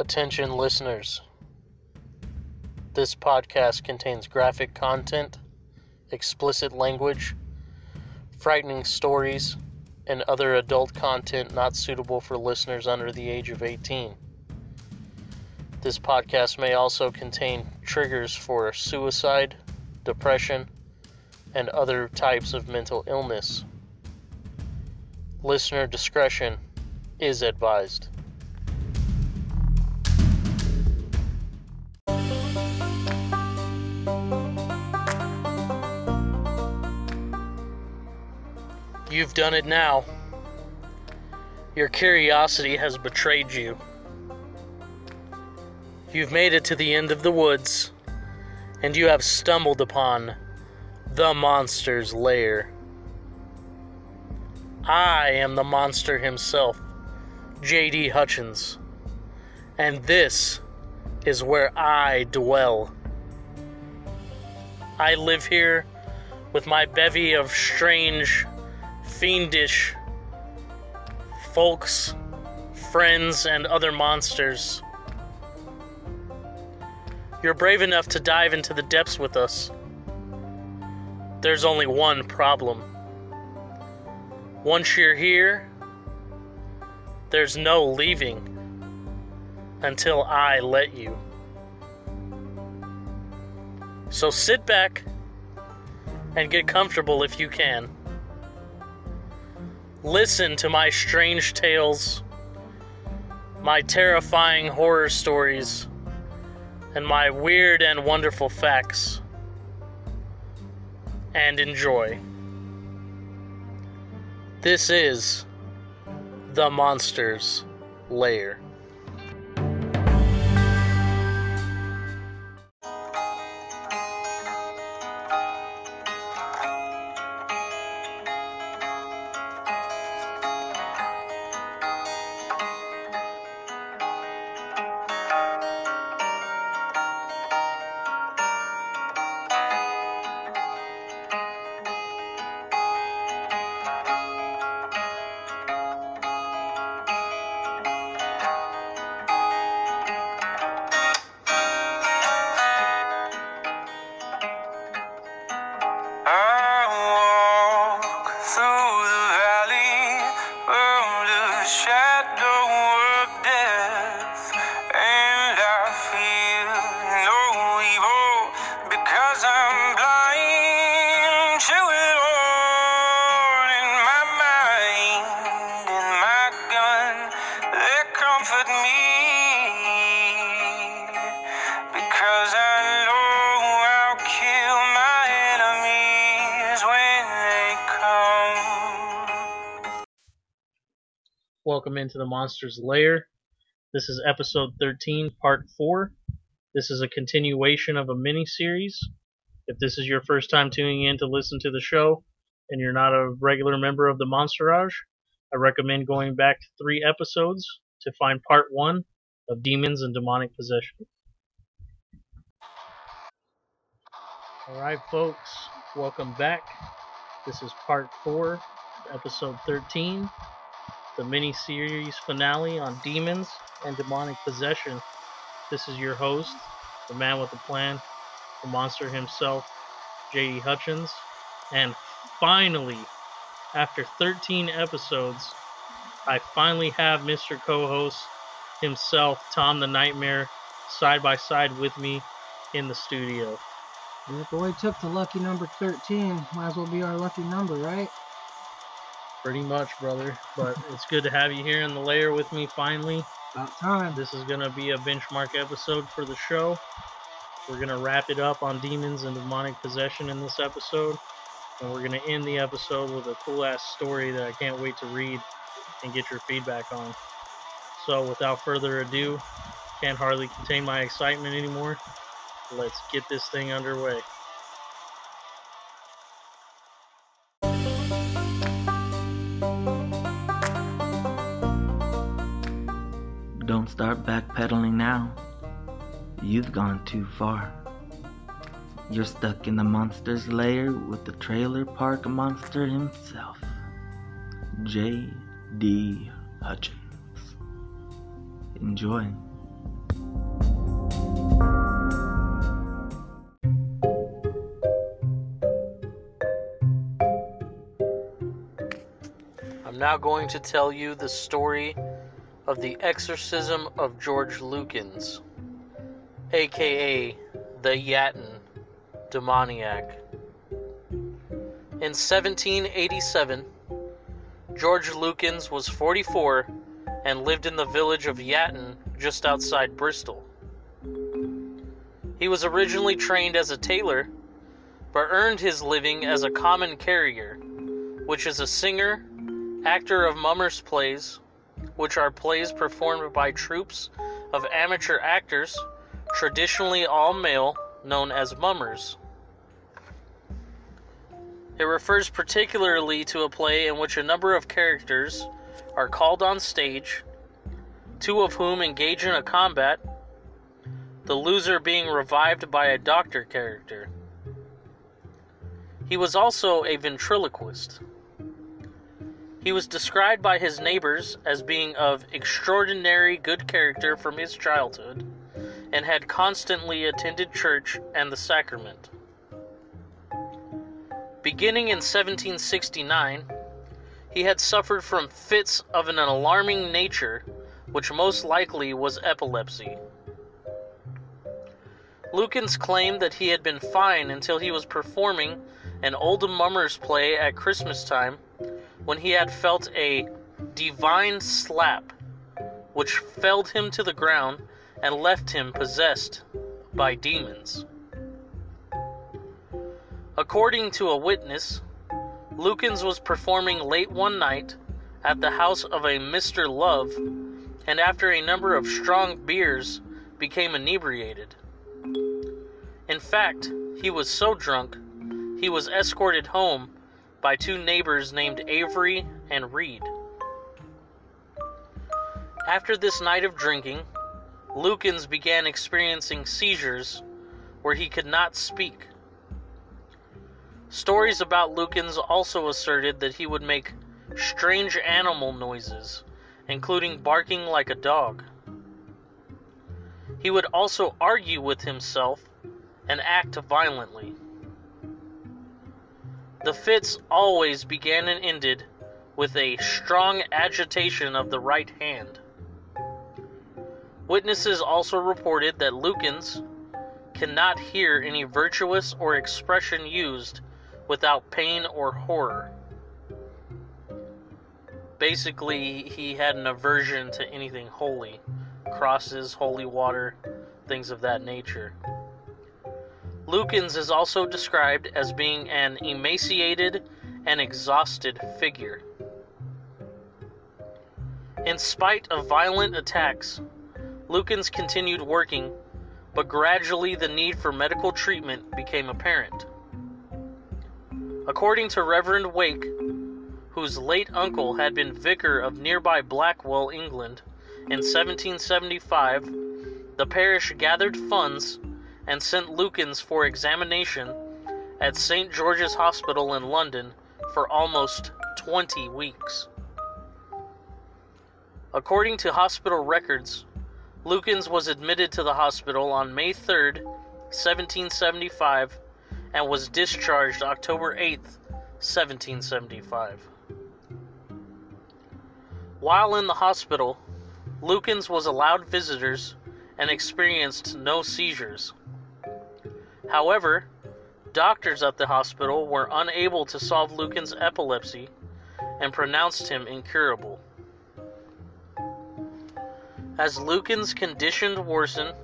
Attention listeners. This podcast contains graphic content, explicit language, frightening stories, and other adult content not suitable for listeners under the age of 18. This podcast may also contain triggers for suicide, depression, and other types of mental illness. Listener discretion is advised. You've done it now. Your curiosity has betrayed you. You've made it to the end of the woods, and you have stumbled upon the monster's lair. I am the monster himself, J.D. Hutchins, and this is where I dwell. I live here with my bevy of strange, fiendish folks, friends, and other monsters. You're brave enough to dive into the depths with us. There's only one problem. Once you're here, there's no leaving until I let you. So sit back and get comfortable if you can. Listen to my strange tales, my terrifying horror stories, and my weird and wonderful facts, and enjoy. This is the Monster's Lair. The Welcome into the Monster's Lair. This is episode 13, part 4. This is a continuation of a mini series. If this is your first time tuning in to listen to the show and you're not a regular member of the Monsterage, I recommend going back three episodes to find part 1 of Demons and Demonic Possession. Alright, folks, welcome back. This is part 4, episode 13 the mini series finale on demons and demonic possession. This is your host, the man with the plan, the monster himself, J.D. Hutchins. And finally, after 13 episodes, I finally have Mr. Co host himself, Tom the Nightmare, side by side with me in the studio. If the way took to lucky number 13, might as well be our lucky number, right? Pretty much, brother. But it's good to have you here in the lair with me finally. About time. This is going to be a benchmark episode for the show. We're going to wrap it up on demons and demonic possession in this episode. And we're going to end the episode with a cool ass story that I can't wait to read and get your feedback on. So, without further ado, can't hardly contain my excitement anymore. Let's get this thing underway. now, you've gone too far. You're stuck in the monster's lair with the trailer park monster himself, J.D. Hutchins. Enjoy. I'm now going to tell you the story of the exorcism of George Lukins, aka the Yatton demoniac. In 1787, George Lukins was 44 and lived in the village of Yatton just outside Bristol. He was originally trained as a tailor, but earned his living as a common carrier, which is a singer, actor of mummers' plays, which are plays performed by troops of amateur actors, traditionally all male, known as mummers. It refers particularly to a play in which a number of characters are called on stage, two of whom engage in a combat, the loser being revived by a doctor character. He was also a ventriloquist. He was described by his neighbors as being of extraordinary good character from his childhood and had constantly attended church and the sacrament. Beginning in 1769, he had suffered from fits of an alarming nature, which most likely was epilepsy. Lukins claimed that he had been fine until he was performing an old mummers play at Christmas time when he had felt a divine slap which felled him to the ground and left him possessed by demons. According to a witness, Lukins was performing late one night at the house of a Mr. Love, and after a number of strong beers, became inebriated. In fact, he was so drunk, he was escorted home by two neighbors named Avery and Reed. After this night of drinking, Lukins began experiencing seizures where he could not speak. Stories about Lukins also asserted that he would make strange animal noises, including barking like a dog. He would also argue with himself and act violently. The fits always began and ended with a strong agitation of the right hand. Witnesses also reported that Lukins cannot hear any virtuous or expression used without pain or horror. Basically, he had an aversion to anything holy crosses, holy water, things of that nature. Lukins is also described as being an emaciated and exhausted figure. In spite of violent attacks, Lukins continued working, but gradually the need for medical treatment became apparent. According to Reverend Wake, whose late uncle had been vicar of nearby Blackwell, England, in 1775, the parish gathered funds and sent Lukins for examination at St. George's Hospital in London for almost 20 weeks. According to hospital records, Lukins was admitted to the hospital on May 3, 1775, and was discharged October 8, 1775. While in the hospital, Lukins was allowed visitors and experienced no seizures. However, doctors at the hospital were unable to solve Lukins' epilepsy and pronounced him incurable. As Lukins' condition worsened,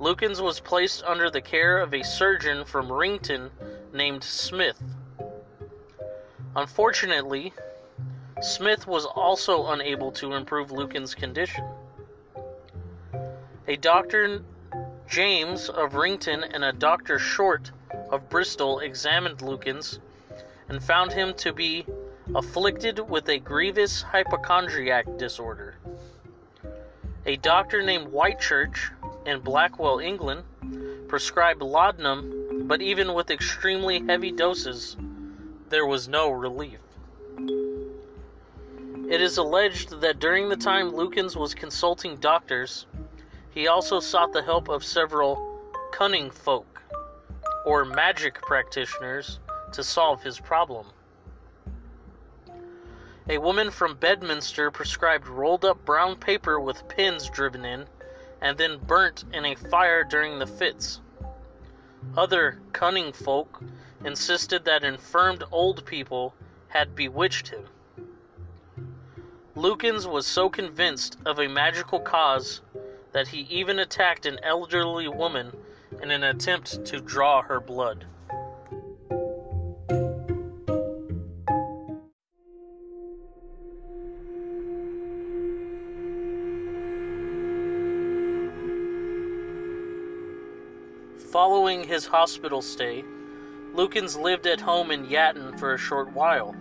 Lukins was placed under the care of a surgeon from Wrington named Smith. Unfortunately, Smith was also unable to improve Lukins' condition. A Dr. James of Wrington and a Dr. Short of Bristol examined Lukins and found him to be afflicted with a grievous hypochondriac disorder. A doctor named Whitechurch in Blackwell, England, prescribed laudanum, but even with extremely heavy doses, there was no relief. It is alleged that during the time Lukins was consulting doctors, he also sought the help of several cunning folk, or magic practitioners, to solve his problem. A woman from Bedminster prescribed rolled up brown paper with pins driven in and then burnt in a fire during the fits. Other cunning folk insisted that infirmed old people had bewitched him. Lukins was so convinced of a magical cause that he even attacked an elderly woman in an attempt to draw her blood. Following his hospital stay, Lukins lived at home in Yatton for a short while.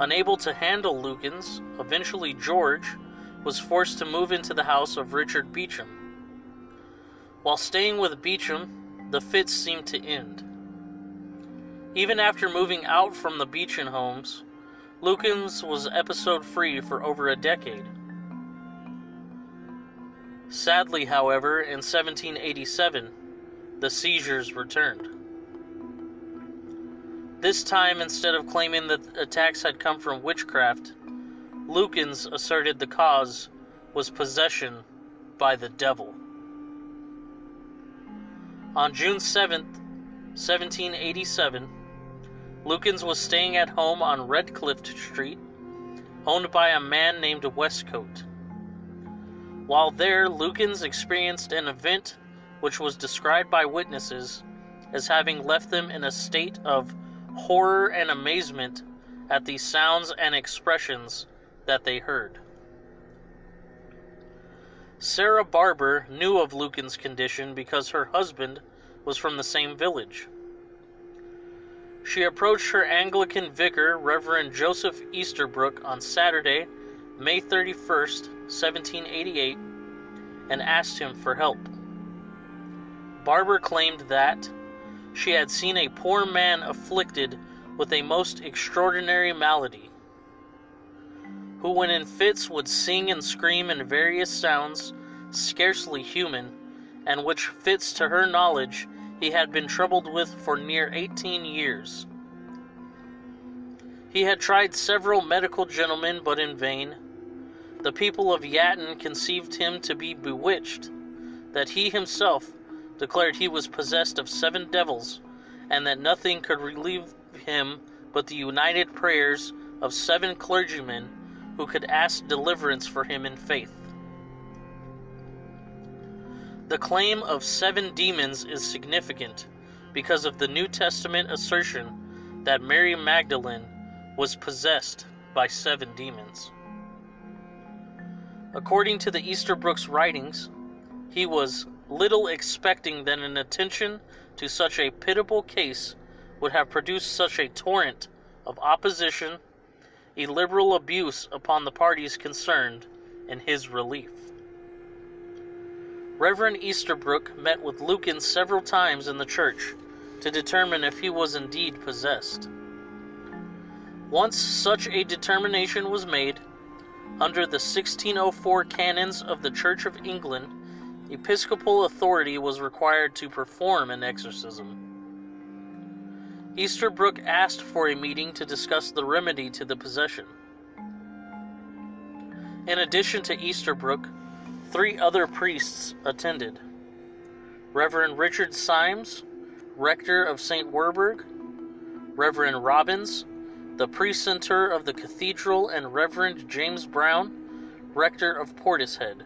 Unable to handle Lukins, eventually George was forced to move into the house of Richard Beecham. While staying with Beecham, the fits seemed to end. Even after moving out from the Beecham homes, Lukins was episode free for over a decade. Sadly, however, in 1787, the seizures returned. This time, instead of claiming that attacks had come from witchcraft, Lukins asserted the cause was possession by the devil. On June 7th, 1787, Lukins was staying at home on Redcliffe Street, owned by a man named Westcote. While there, Lukins experienced an event which was described by witnesses as having left them in a state of horror and amazement at the sounds and expressions that they heard. Sarah Barber knew of Lucan's condition because her husband was from the same village. She approached her Anglican vicar, Reverend Joseph Easterbrook, on Saturday, May 31st, 1788, and asked him for help. Barber claimed that she had seen a poor man afflicted with a most extraordinary malady, who, when in fits, would sing and scream in various sounds scarcely human, and which fits to her knowledge he had been troubled with for near eighteen years. He had tried several medical gentlemen, but in vain. The people of Yatton conceived him to be bewitched, that he himself declared he was possessed of seven devils, and that nothing could relieve him but the united prayers of seven clergymen who could ask deliverance for him in faith. The claim of seven demons is significant because of the New Testament assertion that Mary Magdalene was possessed by seven demons. According to the Easterbrooks writings, he was little expecting that an attention to such a pitiable case would have produced such a torrent of opposition, illiberal abuse upon the parties concerned in his relief. Reverend Easterbrook met with Lucan several times in the church to determine if he was indeed possessed. Once such a determination was made, under the 1604 canons of the Church of England, episcopal authority was required to perform an exorcism. Easterbrook asked for a meeting to discuss the remedy to the possession. In addition to Easterbrook, three other priests attended Reverend Richard Symes, rector of St. Werburgh, Reverend Robbins, the precentor of the cathedral, and Reverend James Brown, rector of Portishead.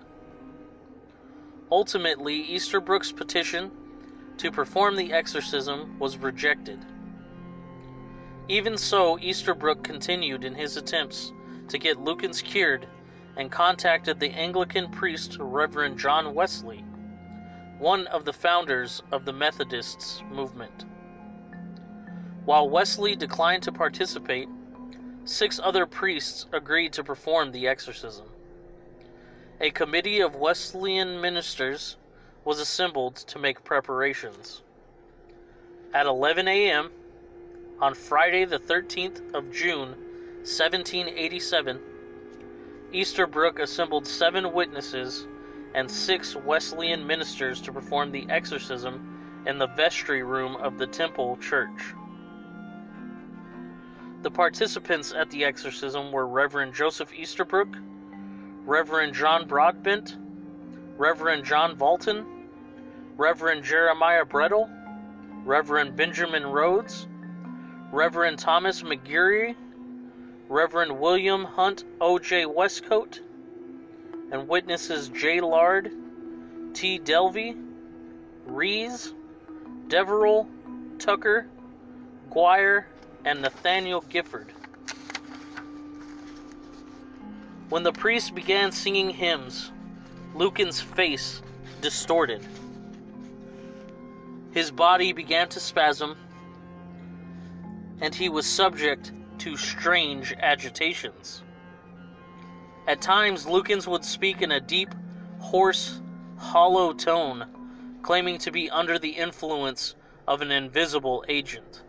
Ultimately, Easterbrook's petition to perform the exorcism was rejected. Even so, Easterbrook continued in his attempts to get Lukins cured and contacted the Anglican priest Reverend John Wesley, one of the founders of the Methodists movement. While Wesley declined to participate, six other priests agreed to perform the exorcism. A committee of Wesleyan ministers was assembled to make preparations. At 11 a.m., on Friday, the 13th of June, 1787, Easterbrook assembled seven witnesses and six Wesleyan ministers to perform the exorcism in the vestry room of the Temple Church. The participants at the exorcism were Reverend Joseph Easterbrook, Reverend John Broadbent, Reverend John Valton, Reverend Jeremiah Brettel, Reverend Benjamin Rhodes, Reverend Thomas McGeary, Reverend William Hunt O.J. Westcote, and witnesses J. Lard, T. Delvey, Rees, Deverell, Tucker, Guire, and Nathaniel Gifford. When the priest began singing hymns, Lucan's face distorted. His body began to spasm, and he was subject to strange agitations. At times, Lucans would speak in a deep, hoarse, hollow tone, claiming to be under the influence of an invisible agent.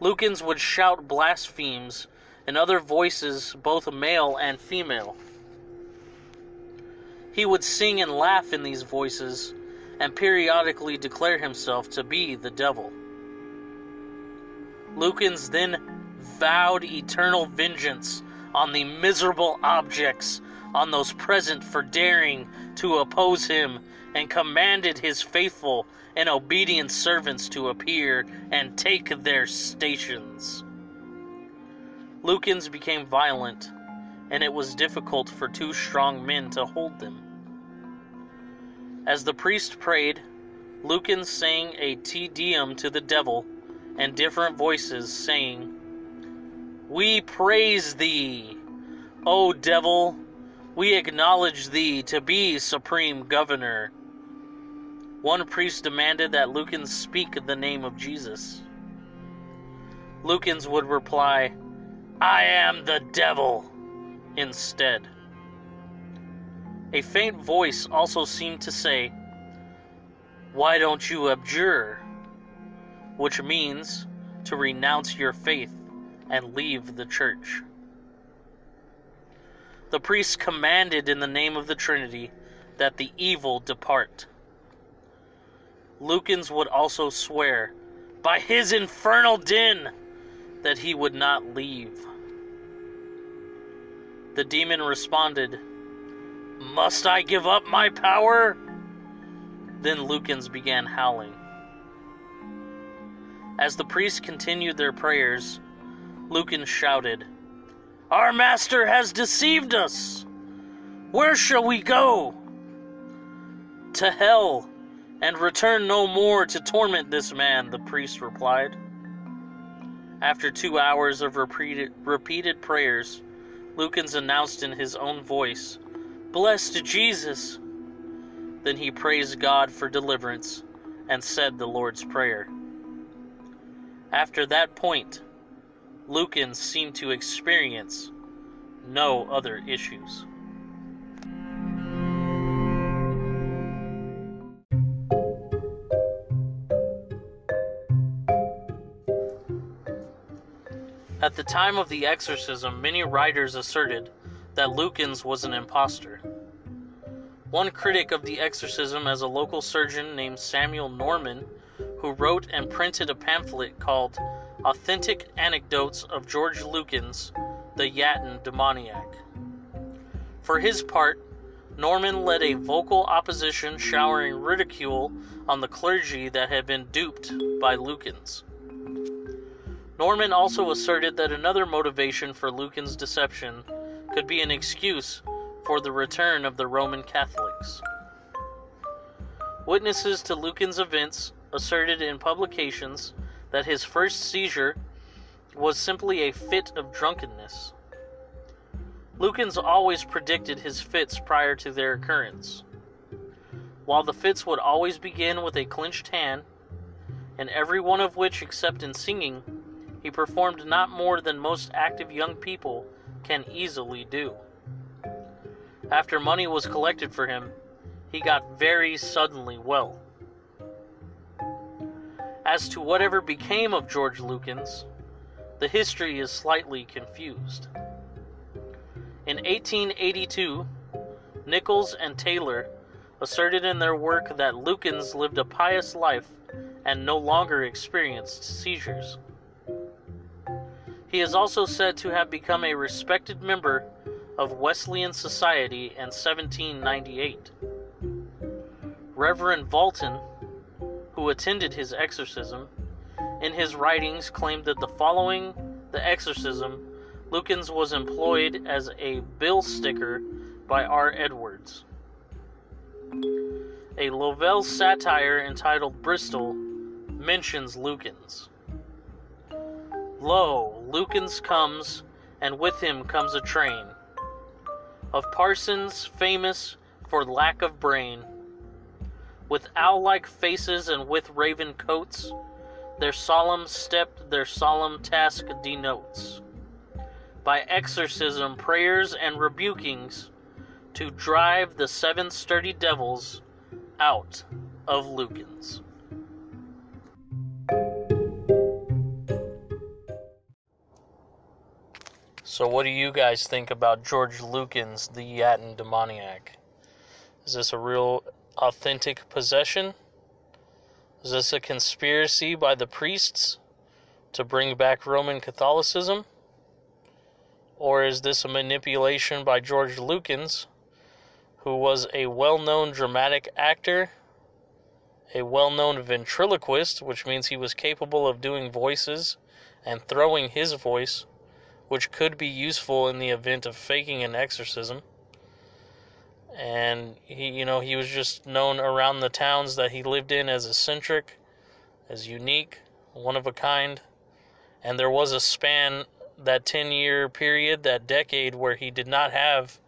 Lucans would shout blasphemies in other voices, both male and female. He would sing and laugh in these voices and periodically declare himself to be the devil. Lucans then vowed eternal vengeance on the miserable objects on those present for daring to oppose him, and commanded his faithful and obedient servants to appear and take their stations. Lucans became violent, and it was difficult for two strong men to hold them. As the priest prayed, Lucans sang a Te Deum to the devil, and different voices saying, We praise thee, O devil, we acknowledge thee to be supreme governor. One priest demanded that Lucans speak the name of Jesus. Lucans would reply, I am the devil, instead. A faint voice also seemed to say, Why don't you abjure? Which means to renounce your faith and leave the church. The priest commanded in the name of the Trinity that the evil depart. Lucans would also swear, by his infernal din, that he would not leave. The demon responded, Must I give up my power? Then Lucans began howling. As the priests continued their prayers, Lucan shouted, Our master has deceived us! Where shall we go? To hell, and return no more to torment this man, the priest replied. After two hours of repeated, repeated prayers, Lucans announced in his own voice, Blessed Jesus! Then he praised God for deliverance and said the Lord's Prayer. After that point, Lucans seemed to experience no other issues. At the time of the exorcism, many writers asserted that Lucans was an impostor. One critic of the exorcism as a local surgeon named Samuel Norman, who wrote and printed a pamphlet called Authentic Anecdotes of George Lucans, the Yatton Demoniac. For his part, Norman led a vocal opposition showering ridicule on the clergy that had been duped by Lucans. Norman also asserted that another motivation for Lucan's deception could be an excuse for the return of the Roman Catholics. Witnesses to Lucan's events asserted in publications that his first seizure was simply a fit of drunkenness. Lucans always predicted his fits prior to their occurrence. While the fits would always begin with a clenched hand, and every one of which, except in singing, he performed not more than most active young people can easily do. After money was collected for him, he got very suddenly well. As to whatever became of George Lucans, the history is slightly confused. In 1882, Nichols and Taylor asserted in their work that Lucans lived a pious life and no longer experienced seizures. He is also said to have become a respected member of Wesleyan Society in 1798. Reverend Walton, who attended his exorcism, in his writings claimed that the following the exorcism, Lukins was employed as a bill sticker by R. Edwards. A Lovell satire entitled Bristol mentions Lukins. Lo, Lukins comes, and with him comes a train of parsons famous for lack of brain, with owl like faces and with raven coats, their solemn step, their solemn task denotes. By exorcism, prayers, and rebukings, to drive the seven sturdy devils out of Lukins. So, what do you guys think about George Lukins, the Yatton demoniac? Is this a real authentic possession? Is this a conspiracy by the priests to bring back Roman Catholicism? Or is this a manipulation by George Lukins, who was a well known dramatic actor, a well known ventriloquist, which means he was capable of doing voices and throwing his voice, which could be useful in the event of faking an exorcism? And he you know he was just known around the towns that he lived in as eccentric as unique one of a kind. And there was a span that 10 year period that decade where he did not have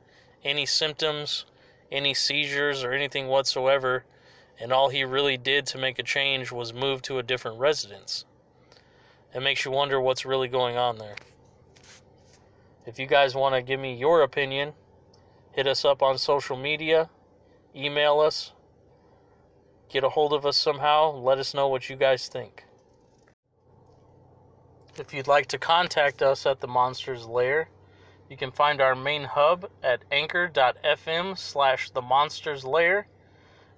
any symptoms any seizures or anything whatsoever. And all he really did to make a change was move to a different residence. It makes you wonder what's really going on there. If you guys want to give me your opinion hit us up on social media, email us, get a hold of us somehow, let us know what you guys think. If you'd like to contact us at the Monsters Lair, you can find our main hub at anchor.fm slash the Monsters Lair.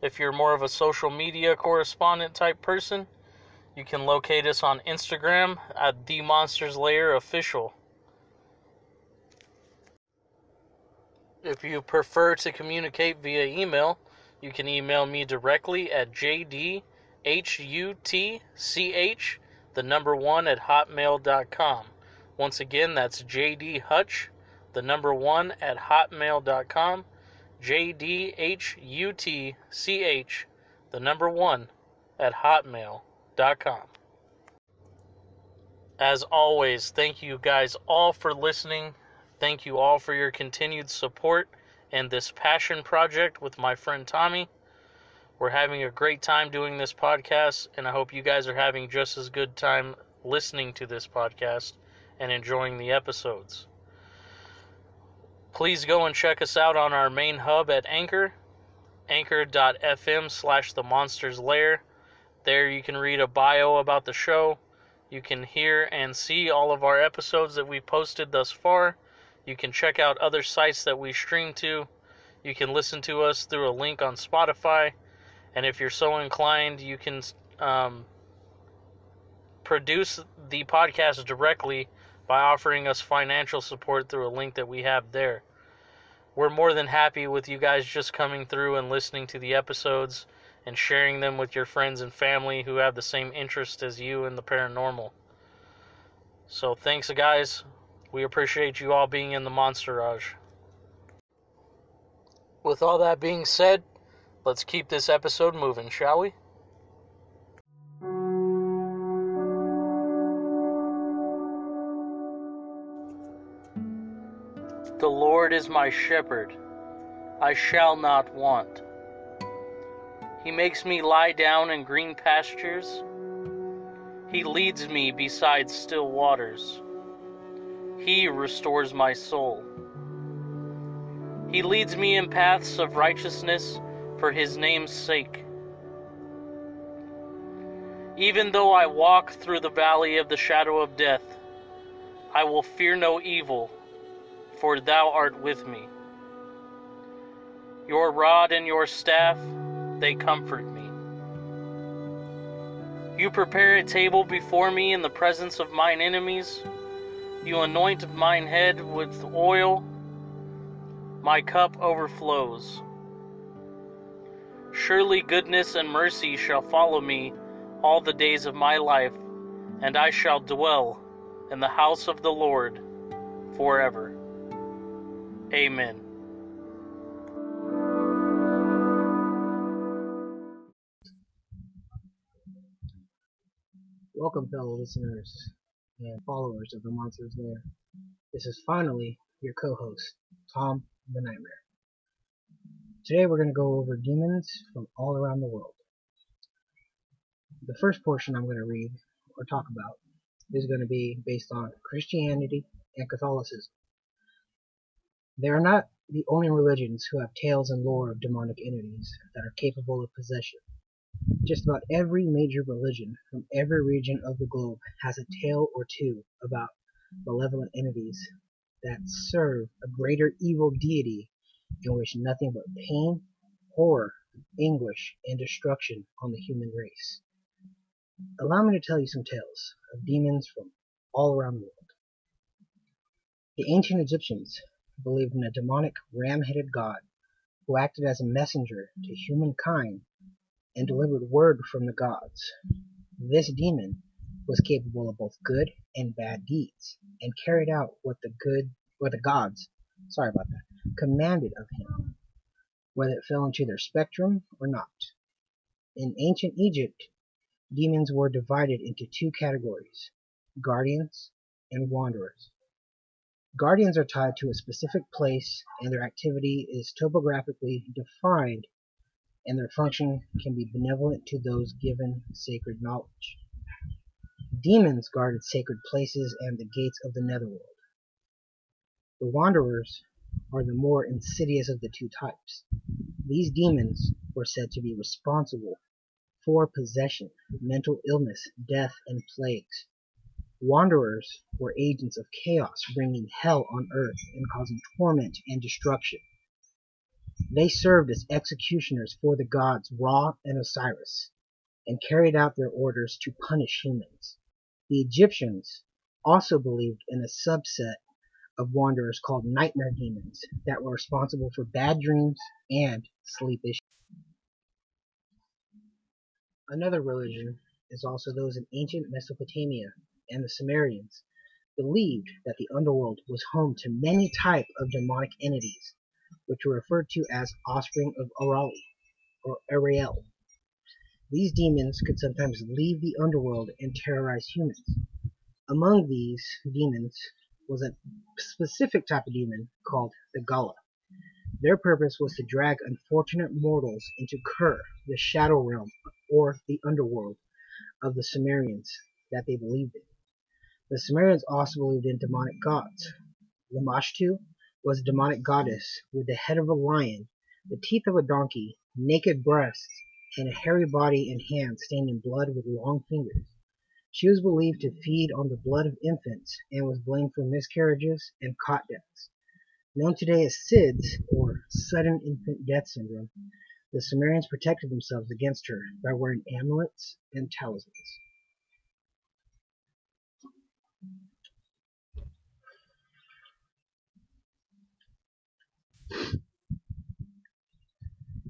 If you're more of a social media correspondent type person, you can locate us on Instagram at the Monsters Lair Official. If you prefer to communicate via email, you can email me directly at jdhutch, the number one at hotmail.com. Once again, that's jdhutch, the number one at hotmail.com. jdhutch, the number one at hotmail.com. As always, thank you guys all for listening. Thank you all for your continued support and this passion project with my friend Tommy. We're having a great time doing this podcast, and I hope you guys are having just as good time listening to this podcast and enjoying the episodes. Please go and check us out on our main hub at Anchor, anchor.fm slash the monsters lair. There you can read a bio about the show. You can hear and see all of our episodes that we posted thus far. You can check out other sites that we stream to. You can listen to us through a link on Spotify. And if you're so inclined, you can um, produce the podcast directly by offering us financial support through a link that we have there. We're more than happy with you guys just coming through and listening to the episodes and sharing them with your friends and family who have the same interest as you in the paranormal. So, thanks, guys. We appreciate you all being in the Monsterage. With all that being said, let's keep this episode moving, shall we? The Lord is my shepherd, I shall not want. He makes me lie down in green pastures. He leads me beside still waters. He restores my soul. He leads me in paths of righteousness for his name's sake. Even though I walk through the valley of the shadow of death, I will fear no evil, for thou art with me. Your rod and your staff, they comfort me. You prepare a table before me in the presence of mine enemies. You anoint mine head with oil, my cup overflows. Surely goodness and mercy shall follow me all the days of my life, and I shall dwell in the house of the Lord forever. Amen. Welcome, fellow listeners and followers of the Monsters Lair. This is finally your co-host, Tom the Nightmare. Today we're going to go over demons from all around the world. The first portion I'm going to read or talk about is going to be based on Christianity and Catholicism. They are not the only religions who have tales and lore of demonic entities that are capable of possession. Just about every major religion from every region of the globe has a tale or two about malevolent entities that serve a greater evil deity and wish nothing but pain, horror, anguish, and destruction on the human race. Allow me to tell you some tales of demons from all around the world. The ancient Egyptians believed in a demonic ram-headed god who acted as a messenger to humankind and delivered word from the gods. This demon was capable of both good and bad deeds, and carried out what the good what the gods sorry about that commanded of him, whether it fell into their spectrum or not. In ancient Egypt, demons were divided into two categories guardians and wanderers. Guardians are tied to a specific place and their activity is topographically defined and their function can be benevolent to those given sacred knowledge. Demons guarded sacred places and the gates of the netherworld. The wanderers are the more insidious of the two types. These demons were said to be responsible for possession, mental illness, death, and plagues. Wanderers were agents of chaos, bringing hell on earth and causing torment and destruction. They served as executioners for the gods Ra and Osiris, and carried out their orders to punish humans. The Egyptians also believed in a subset of wanderers called nightmare demons that were responsible for bad dreams and sleep issues. Another religion is also those in ancient Mesopotamia and the Sumerians believed that the underworld was home to many type of demonic entities which were referred to as offspring of Arali or Ariel. These demons could sometimes leave the underworld and terrorize humans. Among these demons was a specific type of demon called the Galla. Their purpose was to drag unfortunate mortals into Kur, the shadow realm or the underworld of the Sumerians that they believed in. The Sumerians also believed in demonic gods. Lamashtu was a demonic goddess with the head of a lion, the teeth of a donkey, naked breasts, and a hairy body and hands stained in blood with long fingers. She was believed to feed on the blood of infants and was blamed for miscarriages and cot deaths. Known today as SIDS, or sudden infant death syndrome, the Sumerians protected themselves against her by wearing amulets and talismans.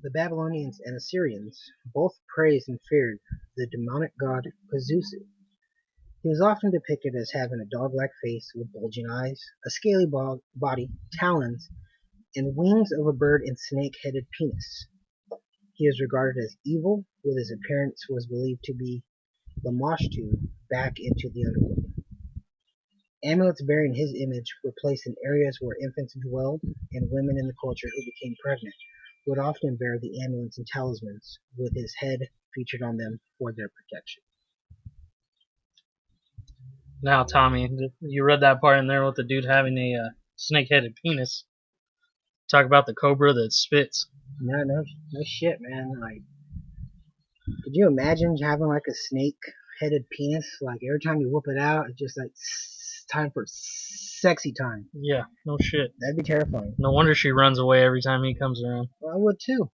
The Babylonians and Assyrians both praised and feared the demonic god Pazuzu. He was often depicted as having a dog-like face with bulging eyes, a scaly body, talons, and wings of a bird and snake-headed penis. He is regarded as evil, with his appearance was believed to be Lamashtu back into the underworld. Amulets bearing his image were placed in areas where infants dwelled, and women in the culture who became pregnant would often bear the amulets and talismans with his head featured on them for their protection. Now, Tommy, you read that part in there with the dude having a uh, snake-headed penis. Talk about the cobra that spits. No, no, no shit, man. Like, could you imagine having like a snake-headed penis? Like every time you whoop it out, it's just like time for sexy time. Yeah, no shit. That'd be terrifying. No wonder she runs away every time he comes around. Well, I would too.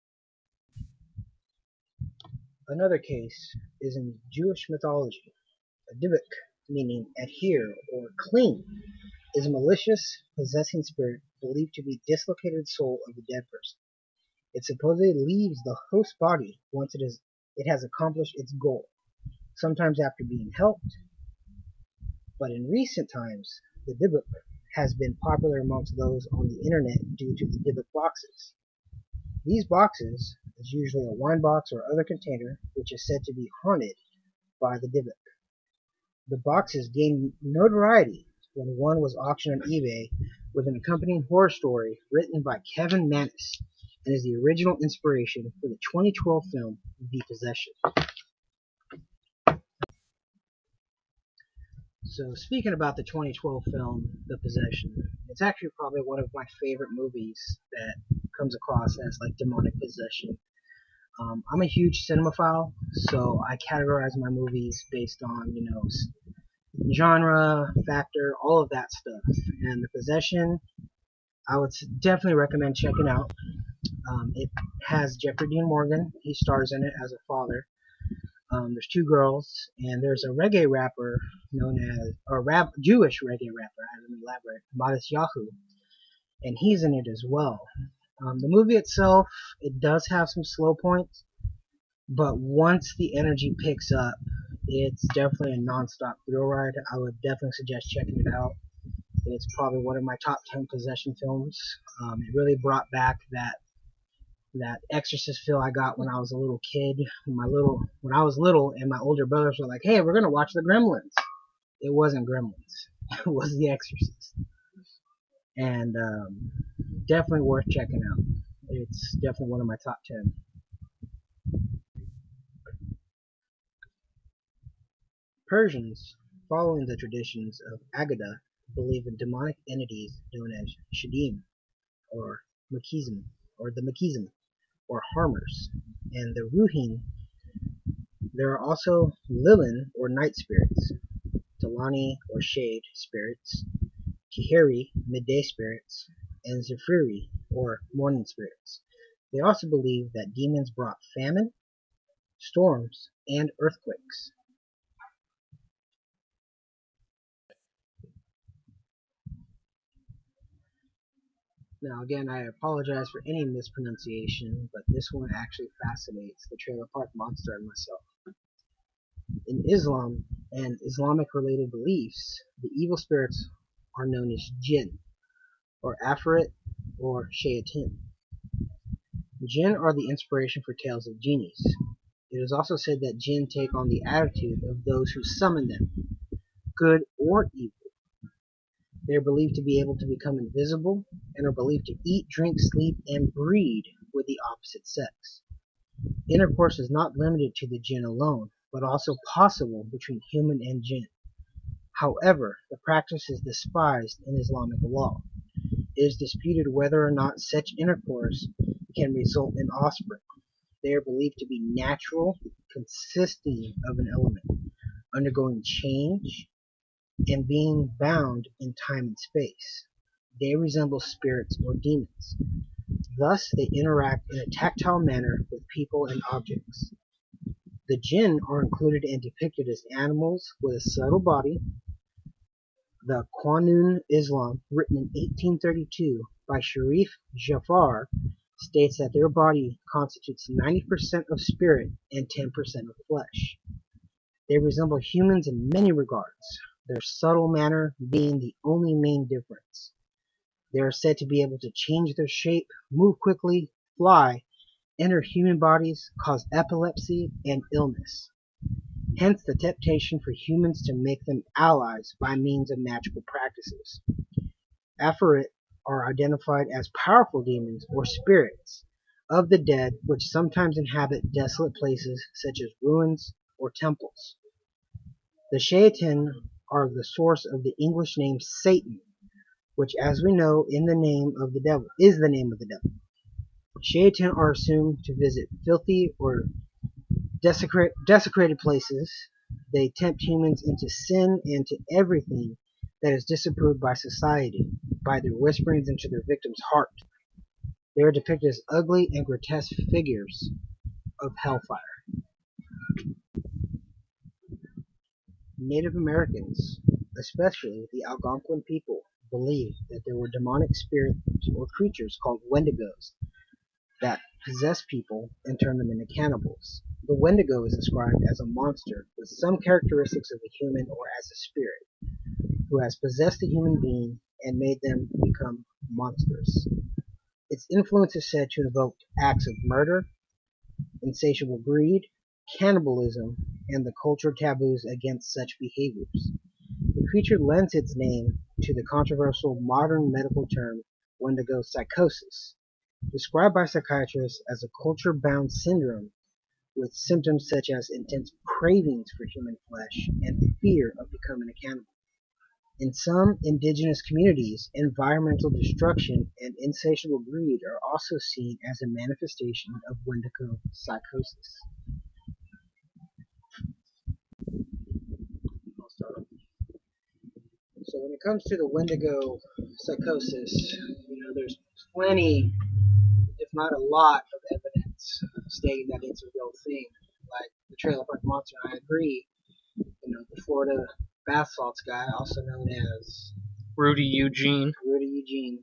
Another case is in Jewish mythology. A Dybbuk meaning adhere or cling, is a malicious, possessing spirit believed to be dislocated soul of a dead person. It supposedly leaves the host body once it is it has accomplished its goal, sometimes after being helped. But in recent times, the Dybbuk has been popular amongst those on the internet due to the Dybbuk boxes. These boxes is usually a wine box or other container which is said to be haunted by the Dybbuk. The boxes gained notoriety when one was auctioned on eBay with an accompanying horror story written by Kevin Mannis and is the original inspiration for the 2012 film The Possession. So speaking about the 2012 film The Possession, it's actually probably one of my favorite movies that comes across as like demonic possession. Um, I'm a huge cinemaphile, so I categorize my movies based on you know genre, factor, all of that stuff. And The Possession, I would definitely recommend checking out. Um, it has Jeffrey Dean Morgan. He stars in it as a father. Um, there's two girls, and there's a reggae rapper known as, or rap, Jewish reggae rapper, I haven't elaborate, Matisyahu, and he's in it as well. Um, the movie itself, it does have some slow points, but once the energy picks up, it's definitely a non-stop thrill ride. I would definitely suggest checking it out. It's probably one of my top 10 possession films. Um, it really brought back that that exorcist feel I got when I was a little kid. My little when I was little and my older brothers were like, "Hey, we're gonna watch the Gremlins." It wasn't Gremlins. It was The Exorcist. And um, definitely worth checking out. It's definitely one of my top ten. Persians, following the traditions of Agada, believe in demonic entities known as Shadim or Makizm or the Makizm or harmers, and the Ruhin. There are also Lilin or night spirits, Talani or shade spirits, Tiheri midday spirits, and Zephyri or morning spirits. They also believe that demons brought famine, storms, and earthquakes. Now, again, I apologize for any mispronunciation, but this one actually fascinates the Trailer Park Monster and myself. In Islam and Islamic related beliefs, the evil spirits are known as jinn, or Afrit, or shayatin. Jinn are the inspiration for tales of genies. It is also said that jinn take on the attitude of those who summon them, good or evil. They are believed to be able to become invisible and are believed to eat, drink, sleep, and breed with the opposite sex. Intercourse is not limited to the jinn alone, but also possible between human and jinn. However, the practice is despised in Islamic law. It is disputed whether or not such intercourse can result in offspring. They are believed to be natural, consisting of an element, undergoing change, and being bound in time and space. They resemble spirits or demons. Thus, they interact in a tactile manner with people and objects. The jinn are included and depicted as animals with a subtle body. The Qanun Islam, written in 1832 by Sharif Jafar, states that their body constitutes 90% of spirit and 10% of flesh. They resemble humans in many regards, their subtle manner being the only main difference. They are said to be able to change their shape, move quickly, fly, enter human bodies, cause epilepsy and illness. Hence the temptation for humans to make them allies by means of magical practices. Afarit are identified as powerful demons or spirits of the dead which sometimes inhabit desolate places such as ruins or temples. The Shaitan are the source of the English name Satan, which as we know in the name of the devil is the name of the devil. Shaitan are assumed to visit filthy or desecrate, desecrated places. They tempt humans into sin and to everything that is disapproved by society by their whisperings into their victim's heart. They are depicted as ugly and grotesque figures of hellfire. Native Americans, especially the Algonquin people, believed that there were demonic spirits or creatures called Wendigos that possess people and turn them into cannibals. The Wendigo is described as a monster with some characteristics of a human or as a spirit, who has possessed a human being and made them become monsters. Its influence is said to evoke acts of murder, insatiable greed, cannibalism, and the cultural taboos against such behaviors. The creature lends its name to the controversial modern medical term Wendigo psychosis, described by psychiatrists as a culture-bound syndrome with symptoms such as intense cravings for human flesh and fear of becoming a cannibal. In some indigenous communities, environmental destruction and insatiable greed are also seen as a manifestation of Wendigo psychosis. I'll start off. So when it comes to the Wendigo psychosis, you know, there's plenty, if not a lot, of evidence stating that it's a real thing. Like the Trailer Park Monster, I agree. You know, the Florida bath salts guy, also known as Rudy Eugene. Rudy Eugene,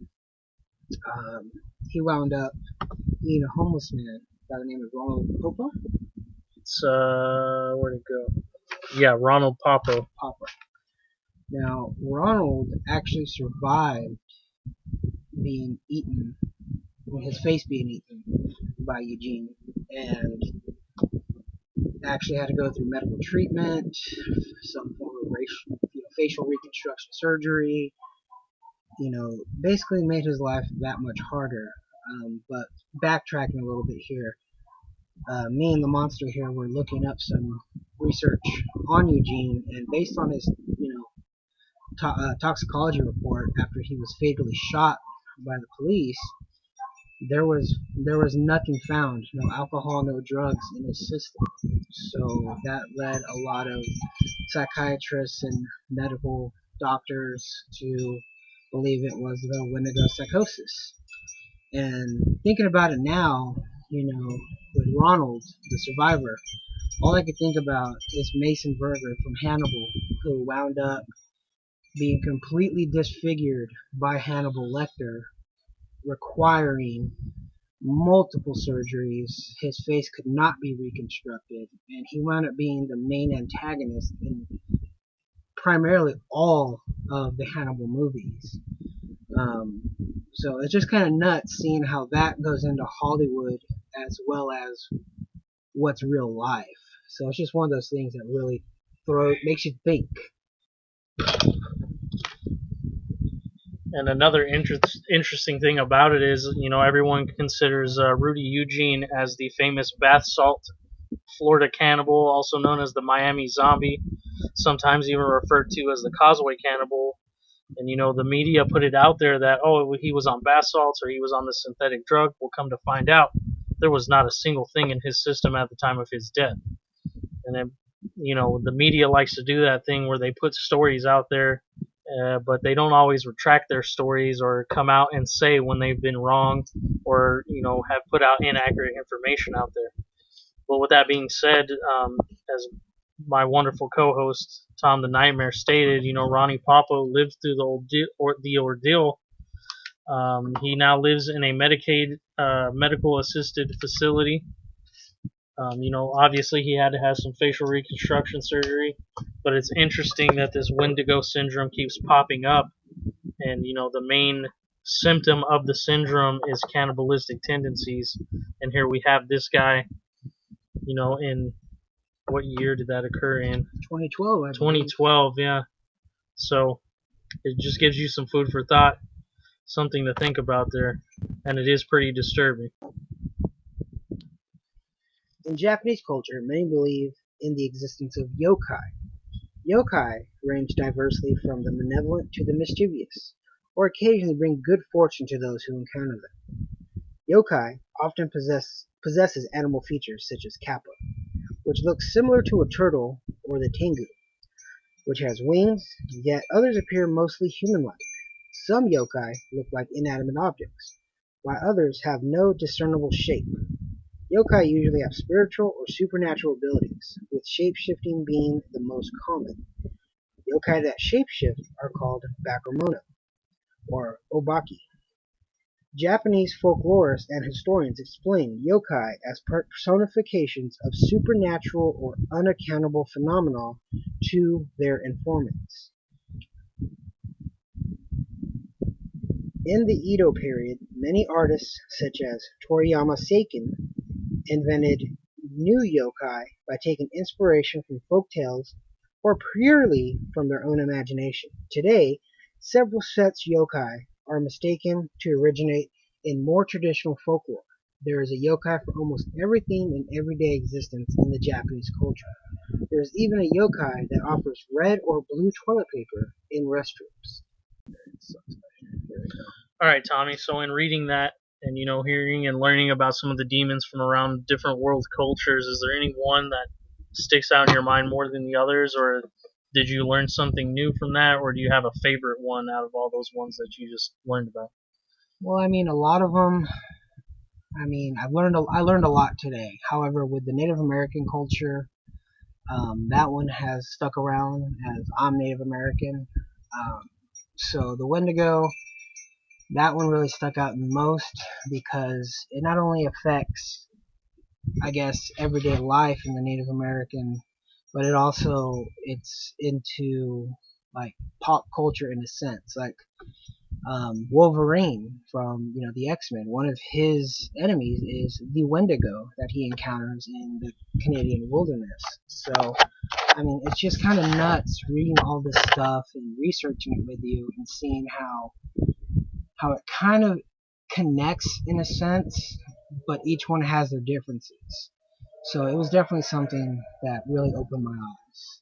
um, he wound up being a homeless man by the name of Ronald Popa. It's uh, where'd it go? Yeah, Ronald Poppo. Popper. Now, Ronald actually survived being eaten, his face being eaten by Eugene, and actually had to go through medical treatment, some form of racial, you know, facial reconstruction surgery. You know, basically made his life that much harder. Um, but backtracking a little bit here, uh, me and the monster here were looking up some research on Eugene, and based on his, you know, to- uh, toxicology report after he was fatally shot by the police, there was there was nothing found, no alcohol, no drugs in his system. So that led a lot of psychiatrists and medical doctors to believe it was the Wendigo psychosis. And thinking about it now, you know, with Ronald, the survivor, all I could think about is Mason Verger from Hannibal, who wound up being completely disfigured by Hannibal Lecter, requiring multiple surgeries. His face could not be reconstructed, and he wound up being the main antagonist in primarily all of the Hannibal movies. Um, so it's just kind of nuts seeing how that goes into Hollywood as well as what's real life. So it's just one of those things that really throw makes you think. And another interest, interesting thing about it is, you know, everyone considers uh, Rudy Eugene as the famous bath salt Florida cannibal, also known as the Miami zombie, sometimes even referred to as the Causeway cannibal. And, you know, the media put it out there that, oh, he was on bath salts or he was on the synthetic drug. We'll come to find out there was not a single thing in his system at the time of his death. And then, you know, the media likes to do that thing where they put stories out there uh, but they don't always retract their stories or come out and say when they've been wrong or you know have put out inaccurate information out there. But with that being said, um, as my wonderful co-host Tom the Nightmare stated, you know Ronnie Poppo lived through the old or the ordeal. Um, he now lives in a Medicaid uh, medical assisted facility. Um, you know, obviously he had to have some facial reconstruction surgery, but it's interesting that this Wendigo syndrome keeps popping up, and you know the main symptom of the syndrome is cannibalistic tendencies, and here we have this guy, you know, in what year did that occur in? 2012, I 2012, yeah. So it just gives you some food for thought, something to think about there, and it is pretty disturbing. In Japanese culture, many believe in the existence of yokai. Yokai range diversely from the malevolent to the mischievous, or occasionally bring good fortune to those who encounter them. Yokai often possess, possesses animal features such as kappa, which looks similar to a turtle or the tengu, which has wings, yet others appear mostly human-like. Some yokai look like inanimate objects, while others have no discernible shape. Yokai usually have spiritual or supernatural abilities, with shapeshifting being the most common. Yokai that shapeshift are called bakemono, or obake. Japanese folklorists and historians explain yokai as personifications of supernatural or unaccountable phenomena to their informants. In the Edo period, many artists such as Toriyama Sekien invented new yokai by taking inspiration from folk tales or purely from their own imagination. Today, several sets yokai are mistaken to originate in more traditional folklore. There is a yokai for almost everything in everyday existence in the Japanese culture. There is even a yokai that offers red or blue toilet paper in restrooms. All right, Tommy. So in reading that and you know hearing and learning about some of the demons from around different world cultures, is there any one that sticks out in your mind more than the others, or did you learn something new from that, or do you have a favorite one out of all those ones that you just learned about? Well, I mean, a lot of them. I mean, I've learned a, I learned a lot today. However, with the Native American culture, um, that one has stuck around as I'm Native American. Um, so the Wendigo, that one really stuck out most because it not only affects, I guess, everyday life in the Native American, but it also it's into like pop culture in a sense. Like um, Wolverine from you know the X Men, one of his enemies is the Wendigo that he encounters in the Canadian wilderness. So, I mean, it's just kind of nuts reading all this stuff and researching it with you and seeing how how it kind of connects in a sense, but each one has their differences. So it was definitely something that really opened my eyes.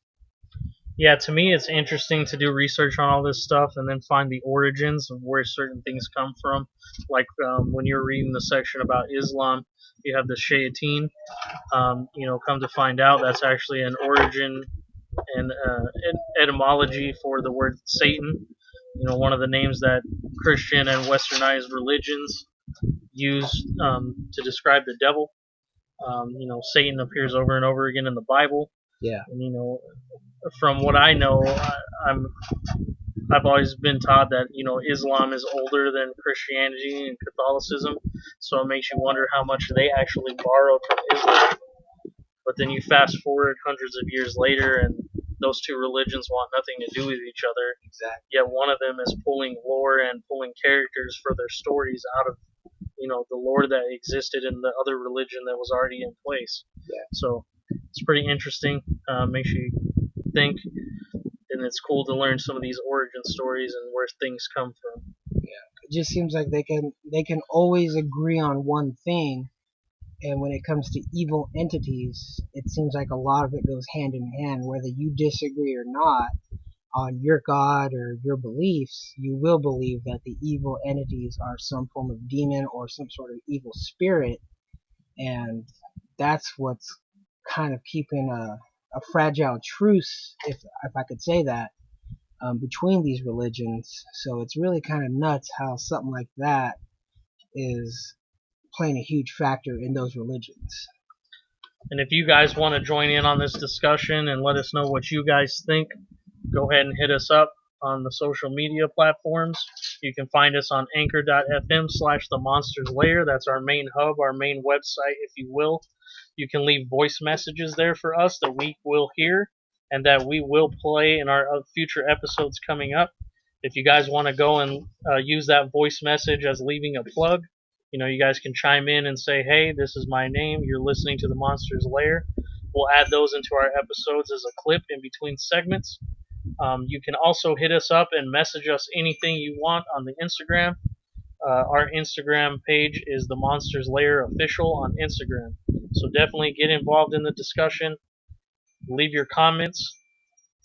Yeah, to me, it's interesting to do research on all this stuff and then find the origins of where certain things come from. Like um, when you're reading the section about Islam, you have the Shayateen. Um, you know, come to find out that's actually an origin and uh, etymology for the word Satan. You know, one of the names that Christian and Westernized religions use um, to describe the devil. Um, you know, Satan appears over and over again in the Bible. Yeah. And you know, from what I know, I, I'm I've always been taught that you know Islam is older than Christianity and Catholicism, so it makes you wonder how much they actually borrowed from Islam. But then you fast forward hundreds of years later, and those two religions want nothing to do with each other. Exactly. Yet one of them is pulling lore and pulling characters for their stories out of you know the lore that existed in the other religion that was already in place. Yeah. So it's pretty interesting. Uh, makes you think, and it's cool to learn some of these origin stories and where things come from. Yeah, it just seems like they can they can always agree on one thing, and when it comes to evil entities, it seems like a lot of it goes hand in hand. Whether you disagree or not on your God or your beliefs, you will believe that the evil entities are some form of demon or some sort of evil spirit, and that's what's kind of keeping a, a fragile truce, if if I could say that, um, between these religions. So it's really kind of nuts how something like that is playing a huge factor in those religions. And if you guys want to join in on this discussion and let us know what you guys think, go ahead and hit us up on the social media platforms. You can find us on anchor.fm slash the monsters lair. That's our main hub, our main website, if you will. You can leave voice messages there for us that we will hear and that we will play in our uh, future episodes coming up. If you guys want to go and uh, use that voice message as leaving a plug, you know, you guys can chime in and say, hey, this is my name. You're listening to the Monsters Lair. We'll add those into our episodes as a clip in between segments. Um, you can also hit us up and message us anything you want on the Instagram. Uh, our Instagram page is the Monsters Lair Official on Instagram. So definitely get involved in the discussion. Leave your comments.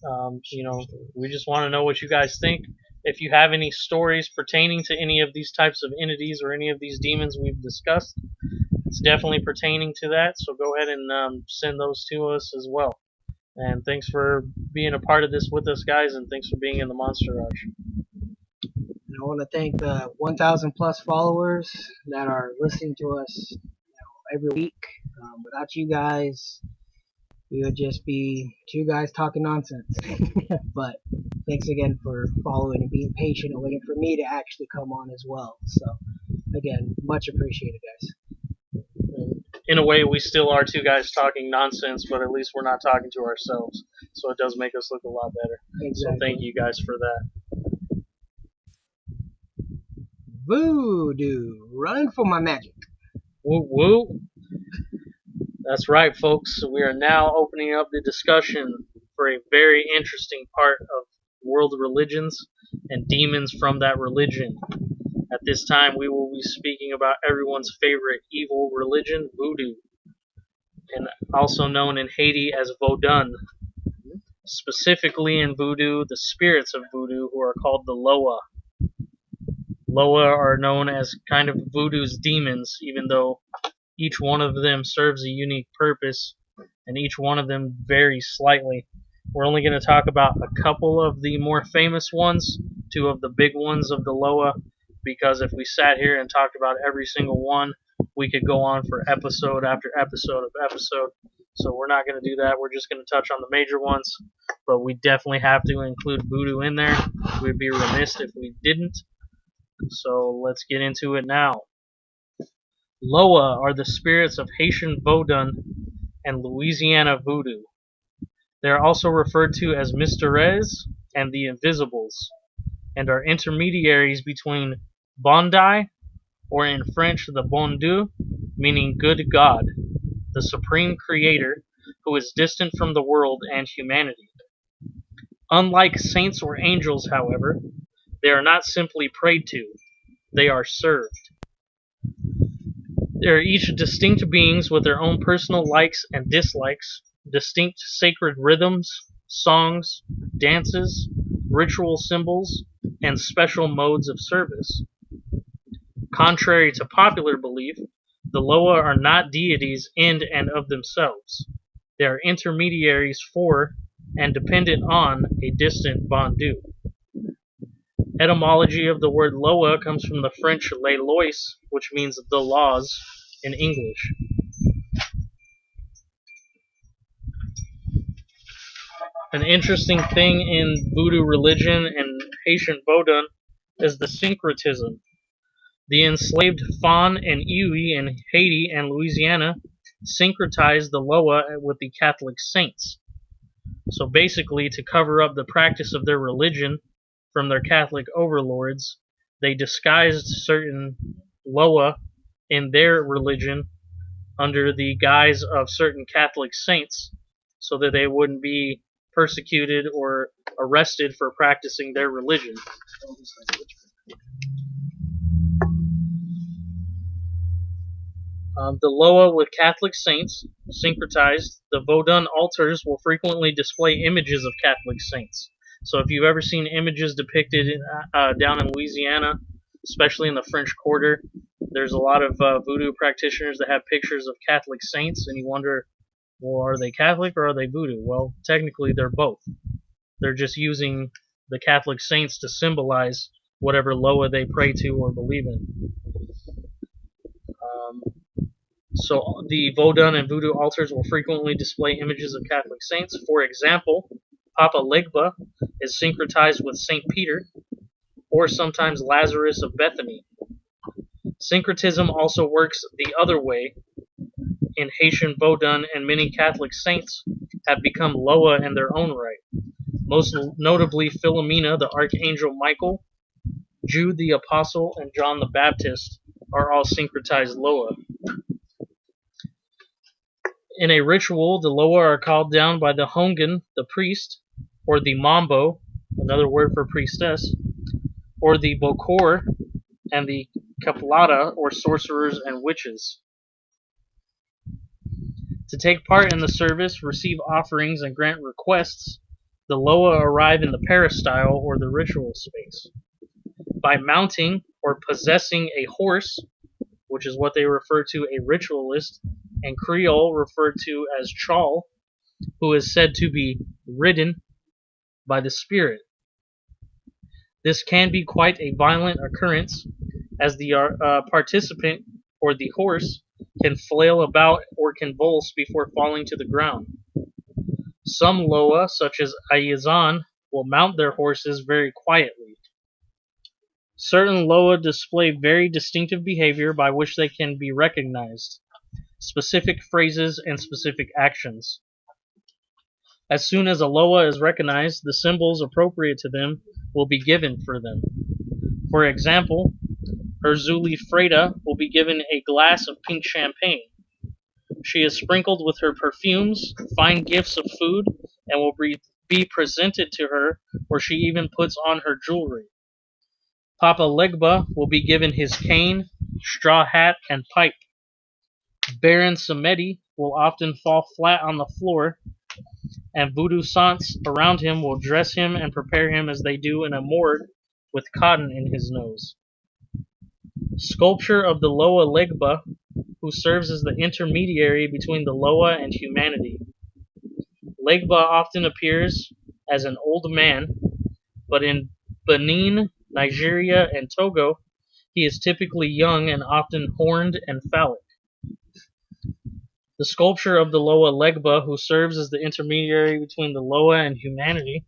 Um, you know, we just want to know what you guys think. If you have any stories pertaining to any of these types of entities or any of these demons we've discussed, it's definitely pertaining to that. So go ahead and um, send those to us as well. And thanks for being a part of this with us, guys, and thanks for being in the Monster Rush. And I want to thank the 1,000 plus followers that are listening to us you know, every week. Um, without you guys, we would just be two guys talking nonsense. but thanks again for following and being patient and waiting for me to actually come on as well. So again, much appreciated, guys. In a way, we still are two guys talking nonsense, but at least we're not talking to ourselves. So it does make us look a lot better. So thank you guys for that. Voodoo, run for my magic. Woo woo. That's right, folks. We are now opening up the discussion for a very interesting part of world religions and demons from that religion. At this time, we will be speaking about everyone's favorite evil religion, voodoo, and also known in Haiti as Vodun. Specifically in voodoo, the spirits of voodoo, who are called the Loa. Loa are known as kind of voodoo's demons, even though each one of them serves a unique purpose, and each one of them varies slightly. We're only going to talk about a couple of the more famous ones, two of the big ones of the Loa, because if we sat here and talked about every single one, we could go on for episode after episode of episode. So we're not going to do that. We're just going to touch on the major ones, but we definitely have to include voodoo in there. We'd be remiss if we didn't. So let's get into it now. Loa are the spirits of Haitian Vodun and Louisiana Voodoo. They are also referred to as Mysteres and the Invisibles, and are intermediaries between Bondye, or in French the Bon Dieu, meaning good God, the supreme creator who is distant from the world and humanity. Unlike saints or angels, however, they are not simply prayed to, they are served. They are each distinct beings with their own personal likes and dislikes, distinct sacred rhythms, songs, dances, ritual symbols, and special modes of service. Contrary to popular belief, the Loa are not deities in and of themselves. They are intermediaries for and dependent on a distant Bon Dieu. Etymology of the word Loa comes from the French les lois, which means the laws in English. An interesting thing in voodoo religion and Haitian Vodun is the syncretism. The enslaved Fon and Ewe in Haiti and Louisiana syncretized the Loa with the Catholic saints. So basically, to cover up the practice of their religion from their Catholic overlords, they disguised certain Loa in their religion under the guise of certain Catholic saints so that they wouldn't be persecuted or arrested for practicing their religion. Um, the Loa with Catholic saints, syncretized, the Vodun altars will frequently display images of Catholic saints. So if you've ever seen images depicted in, uh, down in Louisiana, especially in the French Quarter, there's a lot of uh, voodoo practitioners that have pictures of Catholic saints, and you wonder, well, are they Catholic or are they voodoo? Well, technically, they're both. They're just using the Catholic saints to symbolize whatever Loa they pray to or believe in. Um, so the Vodun and Voodoo altars will frequently display images of Catholic saints. For example, Papa Legba is syncretized with Saint Peter, or sometimes Lazarus of Bethany. Syncretism also works the other way. In Haitian Vodun and many Catholic saints have become Loa in their own right. Most notably Philomena, the Archangel Michael, Jude the Apostle, and John the Baptist are all syncretized Loa. In a ritual, the Loa are called down by the Houngan, the priest, or the Mambo, another word for priestess, or the Bokor, and the Caplata, or sorcerers and witches. To take part in the service, receive offerings, and grant requests, the Loa arrive in the peristyle, or the ritual space. By mounting or possessing a horse, which is what they refer to a ritualist, and Creole referred to as Chal, who is said to be ridden by the spirit. This can be quite a violent occurrence, as the uh, participant or the horse can flail about or convulse before falling to the ground. Some Loa, such as Ayizan, will mount their horses very quietly. Certain Loa display very distinctive behavior by which they can be recognized, specific phrases, and specific actions. As soon as a Loa is recognized, the symbols appropriate to them will be given for them. For example, Erzuli Freda will be given a glass of pink champagne. She is sprinkled with her perfumes, fine gifts of food, and will be presented to her, where she even puts on her jewelry. Papa Legba will be given his cane, straw hat, and pipe. Baron Samedi will often fall flat on the floor, and voodoo saints around him will dress him and prepare him as they do in a morgue with cotton in his nose. Sculpture of the Loa Legba, who serves as the intermediary between the Loa and humanity. Legba often appears as an old man, but in Benin, Nigeria, and Togo, he is typically young and often horned and phallic. The sculpture of the Loa Legba, who serves as the intermediary between the Loa and humanity.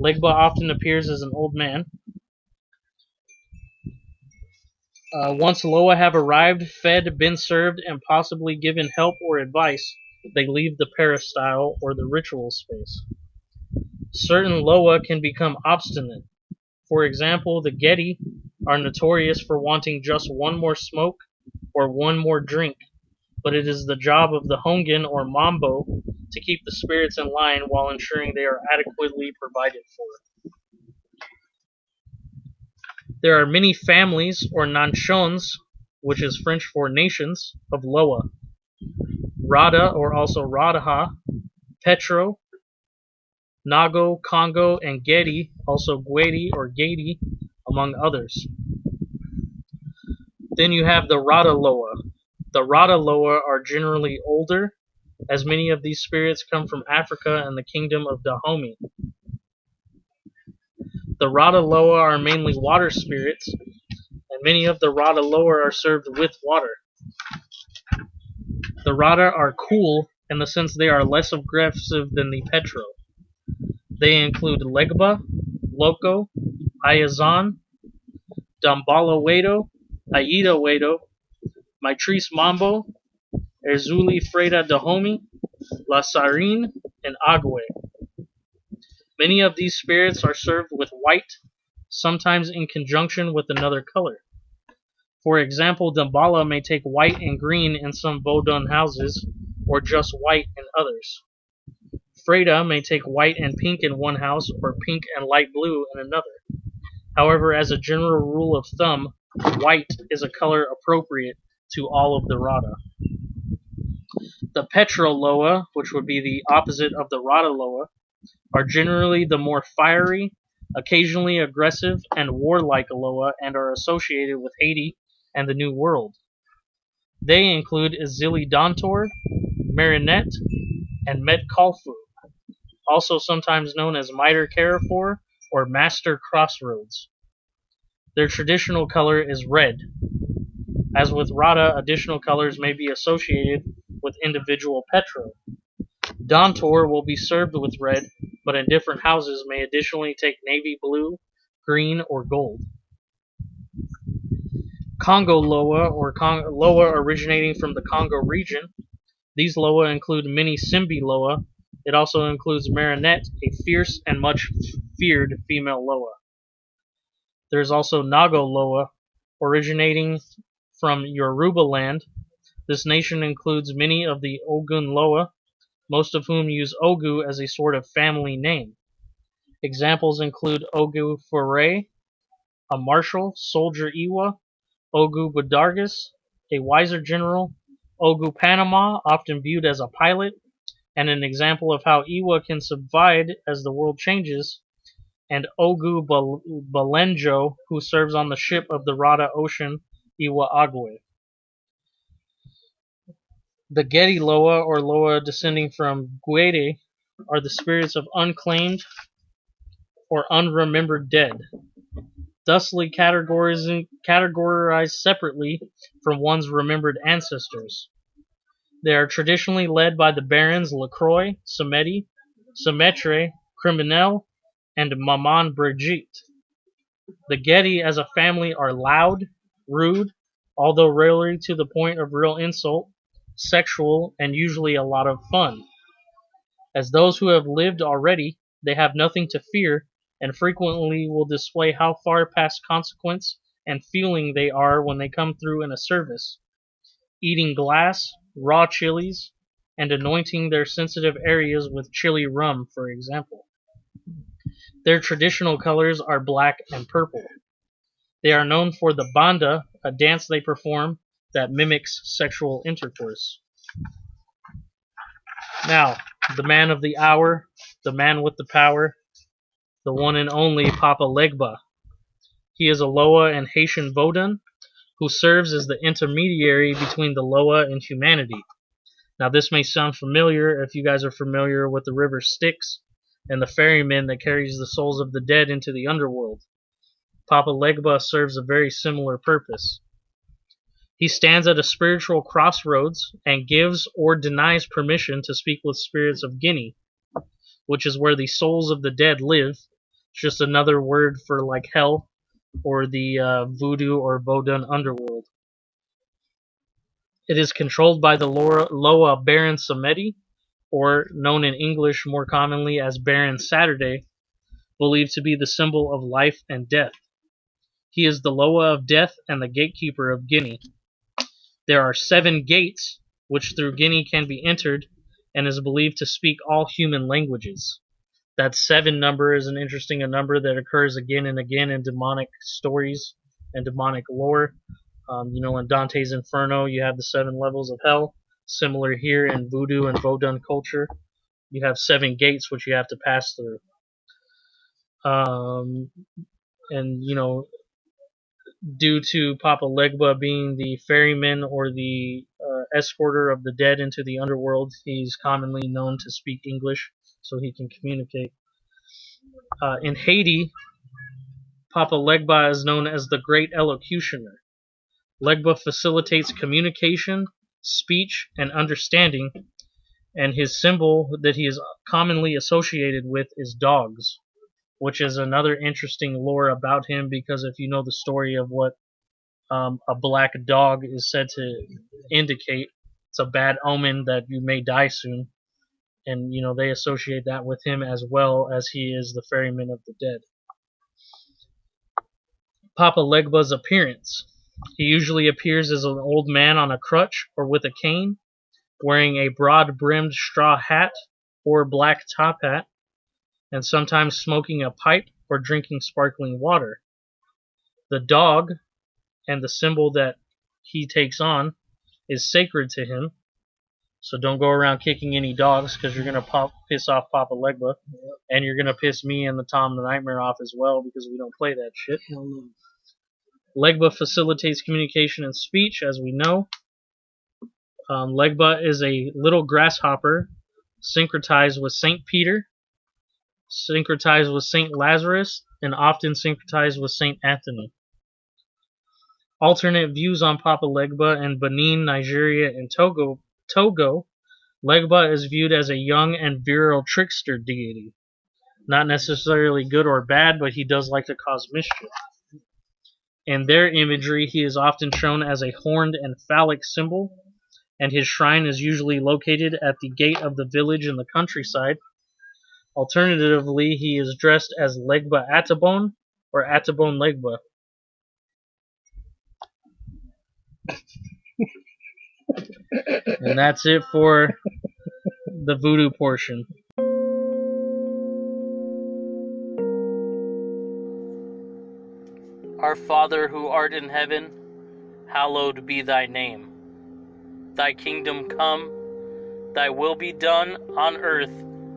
Legba often appears as an old man. Uh, once Loa have arrived, fed, been served, and possibly given help or advice, they leave the peristyle or the ritual space. Certain Loa can become obstinate. For example, the Gedi are notorious for wanting just one more smoke or one more drink, but it is the job of the Houngan or Mambo to keep the spirits in line while ensuring they are adequately provided for. There are many families or nations, which is French for nations, of Loa. Rada or also Radaha, Petro, Nago, Congo, and Gedi, also Guedi or Gedi, among others. Then you have the Rada Loa. The Rada Loa are generally older, as many of these spirits come from Africa and the kingdom of Dahomey. The Rada Loa are mainly water spirits, and many of the Rada Loa are served with water. The Rada are cool in the sense they are less aggressive than the Petro. They include Legba, Loco, Ayizan, Dambala Wedo, Aida Wedo, Maitrice Mambo, Erzuli Freda Dahomey, La Sirène, and Agwe. Many of these spirits are served with white, sometimes in conjunction with another color. For example, Dambala may take white and green in some Vodun houses, or just white in others. Freda may take white and pink in one house, or pink and light blue in another. However, as a general rule of thumb, white is a color appropriate to all of the Rada. The Petroloa, which would be the opposite of the Rada Loa, are generally the more fiery, occasionally aggressive, and warlike Loa and are associated with Haiti and the New World. They include Izili Dantor, Marinette, and Met Kalfu, also sometimes known as Maître Carrefour or Master Crossroads. Their traditional color is red. As with Rada, additional colors may be associated with individual Petro. Dantor will be served with red, but in different houses may additionally take navy blue, green, or gold. Congo Loa, or Cong- Loa originating from the Congo region. These Loa include many Simbi Loa. It also includes Marinette, a fierce and much feared female Loa. There is also Nago Loa, originating from Yoruba land. This nation includes many of the Ogun Loa, most of whom use Ogu as a sort of family name. Examples include Ogu Foray, a marshal, soldier Iwa, Ogu Budargis, a wiser general, Ogu Panama, often viewed as a pilot, and an example of how Iwa can subside as the world changes, and Ogu Bal- Balenjo, who serves on the ship of the Rada Ocean Iwa Agwe. The Gedi Loa, or Loa descending from Guede, are the spirits of unclaimed or unremembered dead. thusly categorized separately from one's remembered ancestors. They are traditionally led by the barons Lacroix, Samedi, Cimetière, Criminel, and Maman Brigitte. The Getty as a family are loud, rude, although rarely to the point of real insult, sexual, and usually a lot of fun. As those who have lived already, they have nothing to fear and frequently will display how far past consequence and feeling they are when they come through in a service, eating glass, raw chilies, and anointing their sensitive areas with chili rum, for example. Their traditional colors are black and purple. They are known for the banda, a dance they perform that mimics sexual intercourse. Now, the man of the hour, the man with the power, the one and only Papa Legba. He is a Loa and Haitian Vodun who serves as the intermediary between the Loa and humanity. Now, this may sound familiar if you guys are familiar with the river Styx and the ferryman that carries the souls of the dead into the underworld. Papa Legba serves a very similar purpose. He stands at a spiritual crossroads and gives or denies permission to speak with spirits of Guinea, which is where the souls of the dead live. It's just another word for like hell or the uh, voodoo or Vodun underworld. It is controlled by the Loa, Loa Baron Samedi, or known in English more commonly as Baron Saturday, believed to be the symbol of life and death. He is the Loa of death and the gatekeeper of Guinea. There are seven gates which through Guinea can be entered and is believed to speak all human languages. That seven number is an interesting a number that occurs again and again in demonic stories and demonic lore. Um, you know, in Dante's Inferno, you have the seven levels of hell. Similar here in Voodoo and Vodun culture, you have seven gates which you have to pass through. Um, and you know, due to Papa Legba being the ferryman or the uh, escorter of the dead into the underworld, he's commonly known to speak English so he can communicate. Uh, in Haiti, Papa Legba is known as the Great Elocutioner. Legba facilitates communication, speech, and understanding, and his symbol that he is commonly associated with is dogs, which is another interesting lore about him because if you know the story of what um, a black dog is said to indicate, it's a bad omen that you may die soon. And, you know, they associate that with him as well as he is the ferryman of the dead. Papa Legba's appearance. He usually appears as an old man on a crutch or with a cane, wearing a broad brimmed straw hat or black top hat, and sometimes smoking a pipe or drinking sparkling water. The dog and the symbol that he takes on is sacred to him, so don't go around kicking any dogs because you're gonna pop, piss off Papa Legba, and you're gonna piss me and the Tom the Nightmare off as well because we don't play that shit. Legba facilitates communication and speech, as we know. Um, Legba is a little grasshopper syncretized with Saint Peter, syncretized with Saint Lazarus, and often syncretized with Saint Anthony. Alternate views on Papa Legba in Benin, Nigeria, and Togo. Togo, Legba is viewed as a young and virile trickster deity. Not necessarily good or bad, but he does like to cause mischief. In their imagery, he is often shown as a horned and phallic symbol, and his shrine is usually located at the gate of the village in the countryside. Alternatively, he is dressed as Legba Atabon or Atabon Legba. and that's it for the voodoo portion. Our Father who art in heaven, hallowed be thy name. Thy kingdom come, thy will be done on earth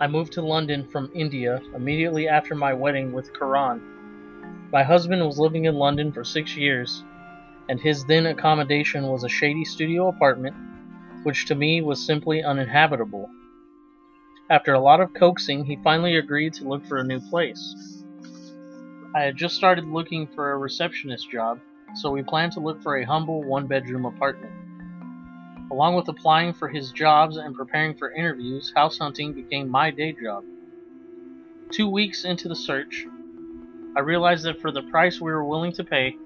I moved to London from India immediately after my wedding with Karan. My husband was living in London for six years, and his then accommodation was a shady studio apartment, which to me was simply uninhabitable. After a lot of coaxing, he finally agreed to look for a new place. I had just started looking for a receptionist job, so we planned to look for a humble one bedroom apartment. Along with applying for his jobs and preparing for interviews, house hunting became my day job. Two weeks into the search, I realized that for the price we were willing to pay,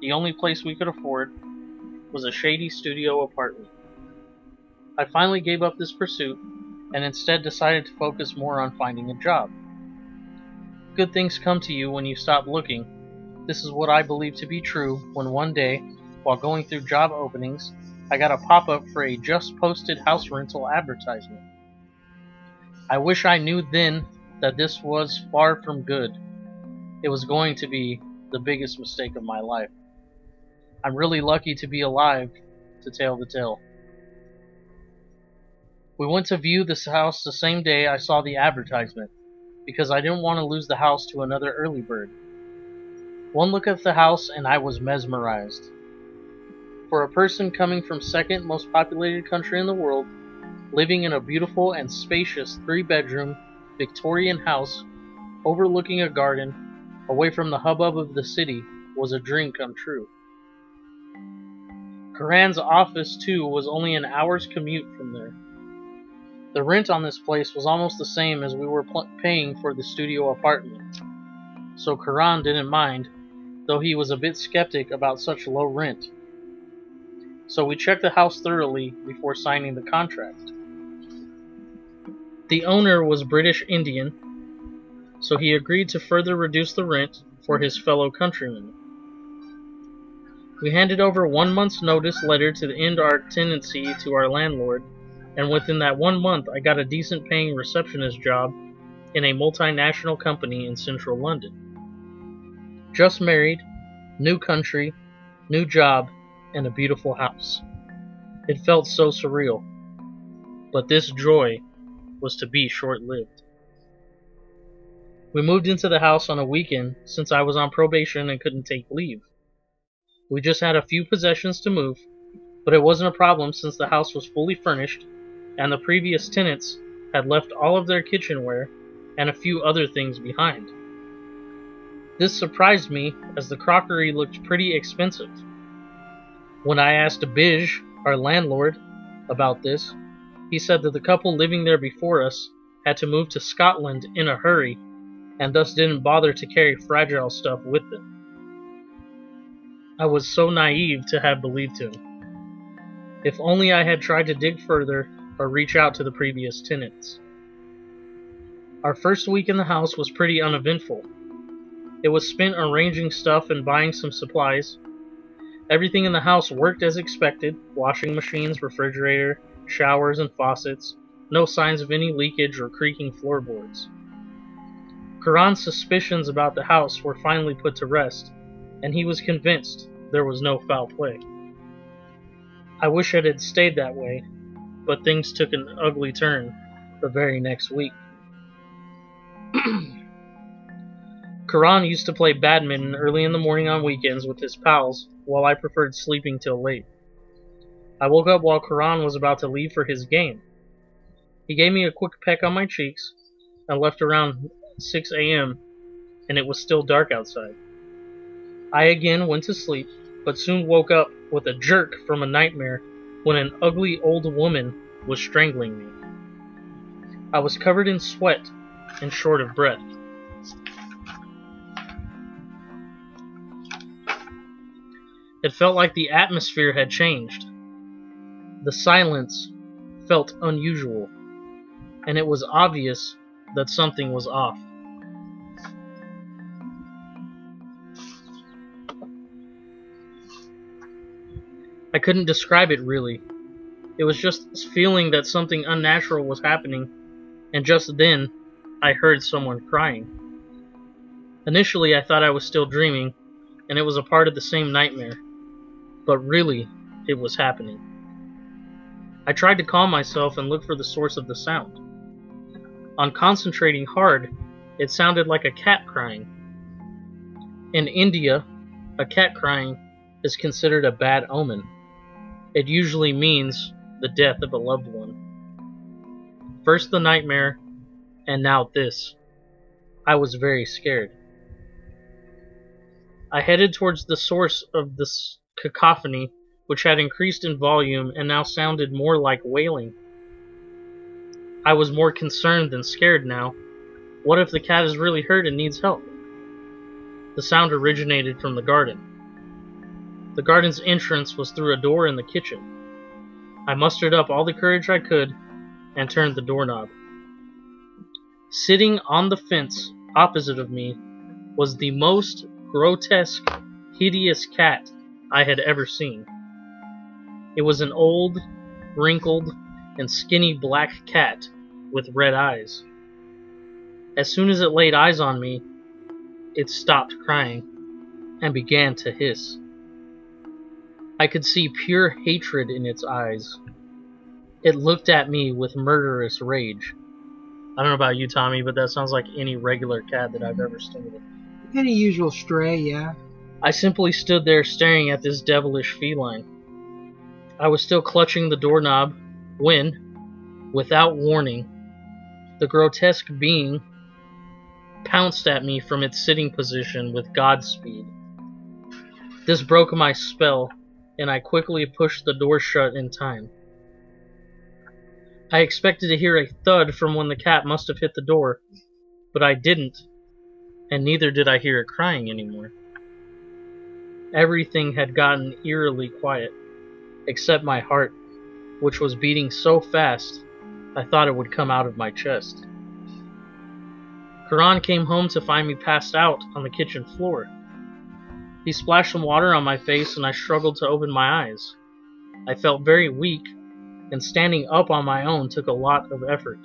the only place we could afford was a shady studio apartment. I finally gave up this pursuit and instead decided to focus more on finding a job. Good things come to you when you stop looking. This is what I believe to be true when one day, while going through job openings, I got a pop up for a just posted house rental advertisement. I wish I knew then that this was far from good. It was going to be the biggest mistake of my life. I'm really lucky to be alive to tell the tale. We went to view this house the same day I saw the advertisement because I didn't want to lose the house to another early bird. One look at the house and I was mesmerized. For a person coming from second most populated country in the world, living in a beautiful and spacious three bedroom Victorian house overlooking a garden away from the hubbub of the city was a dream come true. Karan's office, too, was only an hour's commute from there. The rent on this place was almost the same as we were pl- paying for the studio apartment, so Karan didn't mind, though he was a bit skeptic about such low rent. So we checked the house thoroughly before signing the contract. The owner was British Indian, so he agreed to further reduce the rent for his fellow countrymen. We handed over one month's notice letter to the end our tenancy to our landlord, and within that one month I got a decent paying receptionist job in a multinational company in central London. Just married, new country, new job, and a beautiful house. It felt so surreal. But this joy was to be short lived. We moved into the house on a weekend since I was on probation and couldn't take leave. We just had a few possessions to move, but it wasn't a problem since the house was fully furnished and the previous tenants had left all of their kitchenware and a few other things behind. This surprised me as the crockery looked pretty expensive. When I asked Bij, our landlord, about this, he said that the couple living there before us had to move to Scotland in a hurry and thus didn't bother to carry fragile stuff with them. I was so naive to have believed him. If only I had tried to dig further or reach out to the previous tenants. Our first week in the house was pretty uneventful. It was spent arranging stuff and buying some supplies. Everything in the house worked as expected washing machines, refrigerator, showers, and faucets. No signs of any leakage or creaking floorboards. Karan's suspicions about the house were finally put to rest, and he was convinced there was no foul play. I wish it had stayed that way, but things took an ugly turn the very next week. Karan used to play badminton early in the morning on weekends with his pals, while I preferred sleeping till late. I woke up while Karan was about to leave for his game. He gave me a quick peck on my cheeks and left around 6 a.m., and it was still dark outside. I again went to sleep, but soon woke up with a jerk from a nightmare when an ugly old woman was strangling me. I was covered in sweat and short of breath. It felt like the atmosphere had changed. The silence felt unusual, and it was obvious that something was off. I couldn't describe it really. It was just this feeling that something unnatural was happening, and just then I heard someone crying. Initially, I thought I was still dreaming, and it was a part of the same nightmare, but really, it was happening. I tried to calm myself and look for the source of the sound. On concentrating hard, it sounded like a cat crying. In India, a cat crying is considered a bad omen. It usually means the death of a loved one. First the nightmare, and now this. I was very scared. I headed towards the source of this cacophony, which had increased in volume and now sounded more like wailing. I was more concerned than scared now. What if the cat is really hurt and needs help? The sound originated from the garden. The garden's entrance was through a door in the kitchen. I mustered up all the courage I could and turned the doorknob. Sitting on the fence opposite of me was the most grotesque, hideous cat I had ever seen. It was an old, wrinkled, and skinny black cat with red eyes. As soon as it laid eyes on me, it stopped crying and began to hiss. I could see pure hatred in its eyes. It looked at me with murderous rage. I don't know about you, Tommy, but that sounds like any regular cat that I've ever seen. Any usual stray, yeah. I simply stood there staring at this devilish feline. I was still clutching the doorknob when, without warning, the grotesque being pounced at me from its sitting position with Godspeed. This broke my spell, and I quickly pushed the door shut in time. I expected to hear a thud from when the cat must have hit the door, but I didn't, and neither did I hear it crying anymore. Everything had gotten eerily quiet, except my heart, which was beating so fast I thought it would come out of my chest. Karan came home to find me passed out on the kitchen floor. He splashed some water on my face and I struggled to open my eyes. I felt very weak, and standing up on my own took a lot of effort.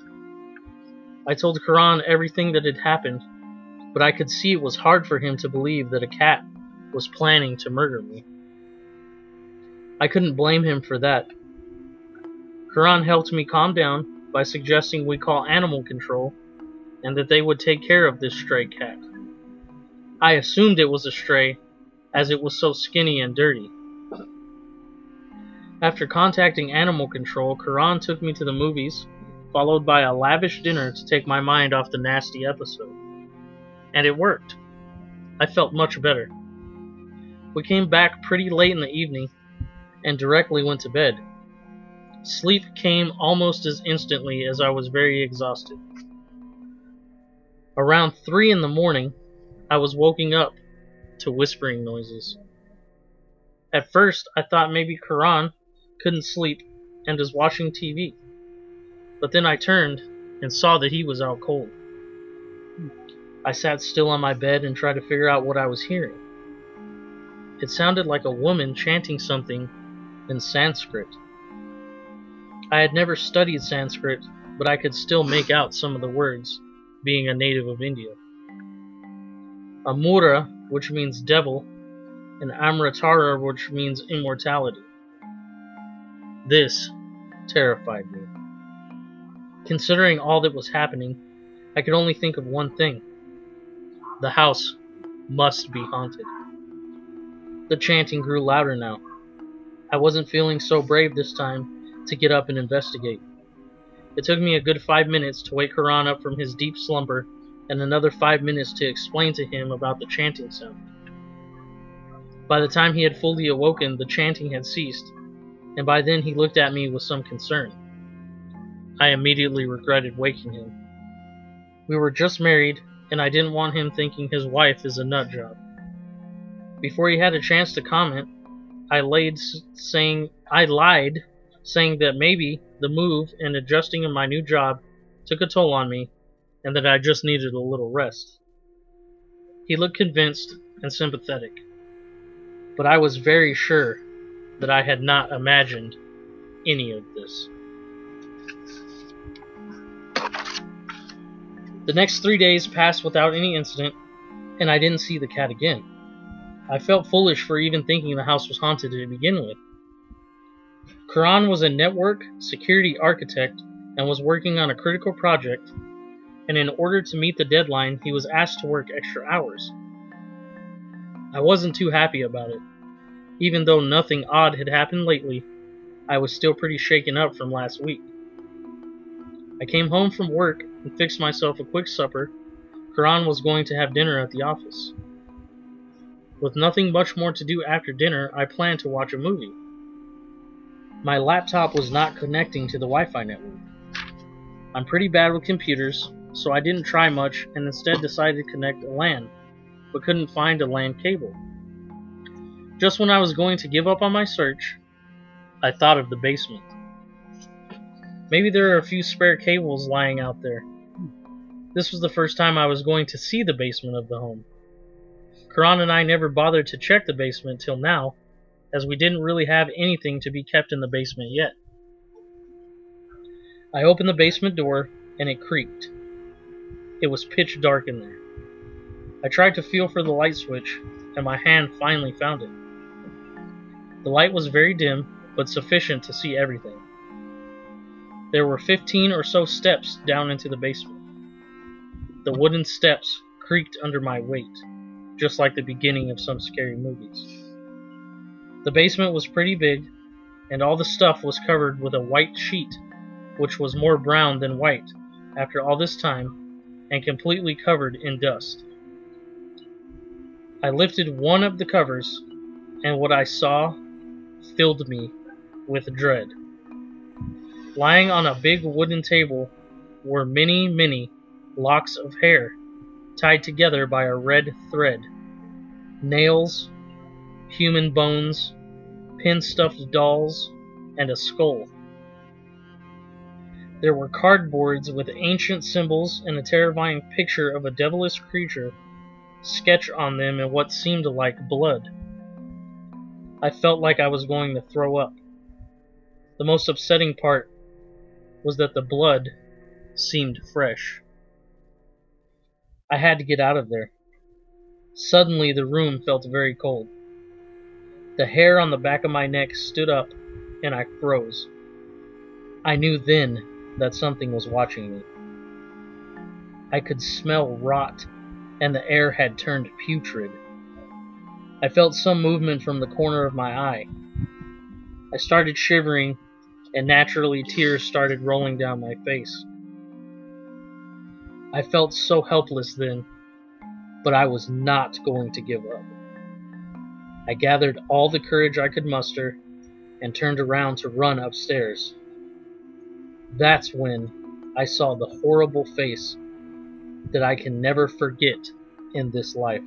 I told Karan everything that had happened, but I could see it was hard for him to believe that a cat was planning to murder me. I couldn't blame him for that. Karan helped me calm down by suggesting we call animal control and that they would take care of this stray cat. I assumed it was a stray as it was so skinny and dirty. After contacting animal control, Karan took me to the movies, followed by a lavish dinner to take my mind off the nasty episode. And it worked. I felt much better. We came back pretty late in the evening and directly went to bed. Sleep came almost as instantly as I was very exhausted. Around 3 in the morning, I was woken up to whispering noises. At first, I thought maybe Karan couldn't sleep and was watching TV. But then I turned and saw that he was out cold. I sat still on my bed and tried to figure out what I was hearing. It sounded like a woman chanting something in Sanskrit. I had never studied Sanskrit, but I could still make out some of the words, being a native of India. Amura, which means devil, and Amritara, which means immortality. This terrified me. Considering all that was happening, I could only think of one thing. The house must be haunted. The chanting grew louder now. I wasn't feeling so brave this time to get up and investigate. It took me a good five minutes to wake Karan up from his deep slumber and another five minutes to explain to him about the chanting sound. By the time he had fully awoken, the chanting had ceased, and by then he looked at me with some concern. I immediately regretted waking him. We were just married, and I didn't want him thinking his wife is a nut job. Before he had a chance to comment, I laid saying I lied, saying that maybe the move and adjusting in my new job took a toll on me, and that I just needed a little rest. He looked convinced and sympathetic, but I was very sure that I had not imagined any of this. The next three days passed without any incident, and I didn't see the cat again. I felt foolish for even thinking the house was haunted to begin with. Karan was a network security architect and was working on a critical project, and in order to meet the deadline, he was asked to work extra hours. I wasn't too happy about it. Even though nothing odd had happened lately, I was still pretty shaken up from last week. I came home from work and fixed myself a quick supper. Karan was going to have dinner at the office. With nothing much more to do after dinner, I planned to watch a movie. My laptop was not connecting to the Wi Fi network. I'm pretty bad with computers, so I didn't try much and instead decided to connect a LAN, but couldn't find a LAN cable. Just when I was going to give up on my search, I thought of the basement. Maybe there are a few spare cables lying out there. This was the first time I was going to see the basement of the home. Karan and I never bothered to check the basement till now, as we didn't really have anything to be kept in the basement yet. I opened the basement door and it creaked. It was pitch dark in there. I tried to feel for the light switch, and my hand finally found it. The light was very dim, but sufficient to see everything. There were 15 or so steps down into the basement. The wooden steps creaked under my weight, just like the beginning of some scary movies. The basement was pretty big, and all the stuff was covered with a white sheet, which was more brown than white after all this time, and completely covered in dust. I lifted one of the covers, and what I saw filled me with dread. Lying on a big wooden table were many, many locks of hair tied together by a red thread, nails, human bones, pin stuffed dolls, and a skull. There were cardboards with ancient symbols and a terrifying picture of a devilish creature sketched on them in what seemed like blood. I felt like I was going to throw up. The most upsetting part was that the blood seemed fresh. I had to get out of there. Suddenly, the room felt very cold. The hair on the back of my neck stood up, and I froze. I knew then that something was watching me. I could smell rot, and the air had turned putrid. I felt some movement from the corner of my eye. I started shivering, and naturally tears started rolling down my face. I felt so helpless then, but I was not going to give up. I gathered all the courage I could muster and turned around to run upstairs. That's when I saw the horrible face that I can never forget in this life.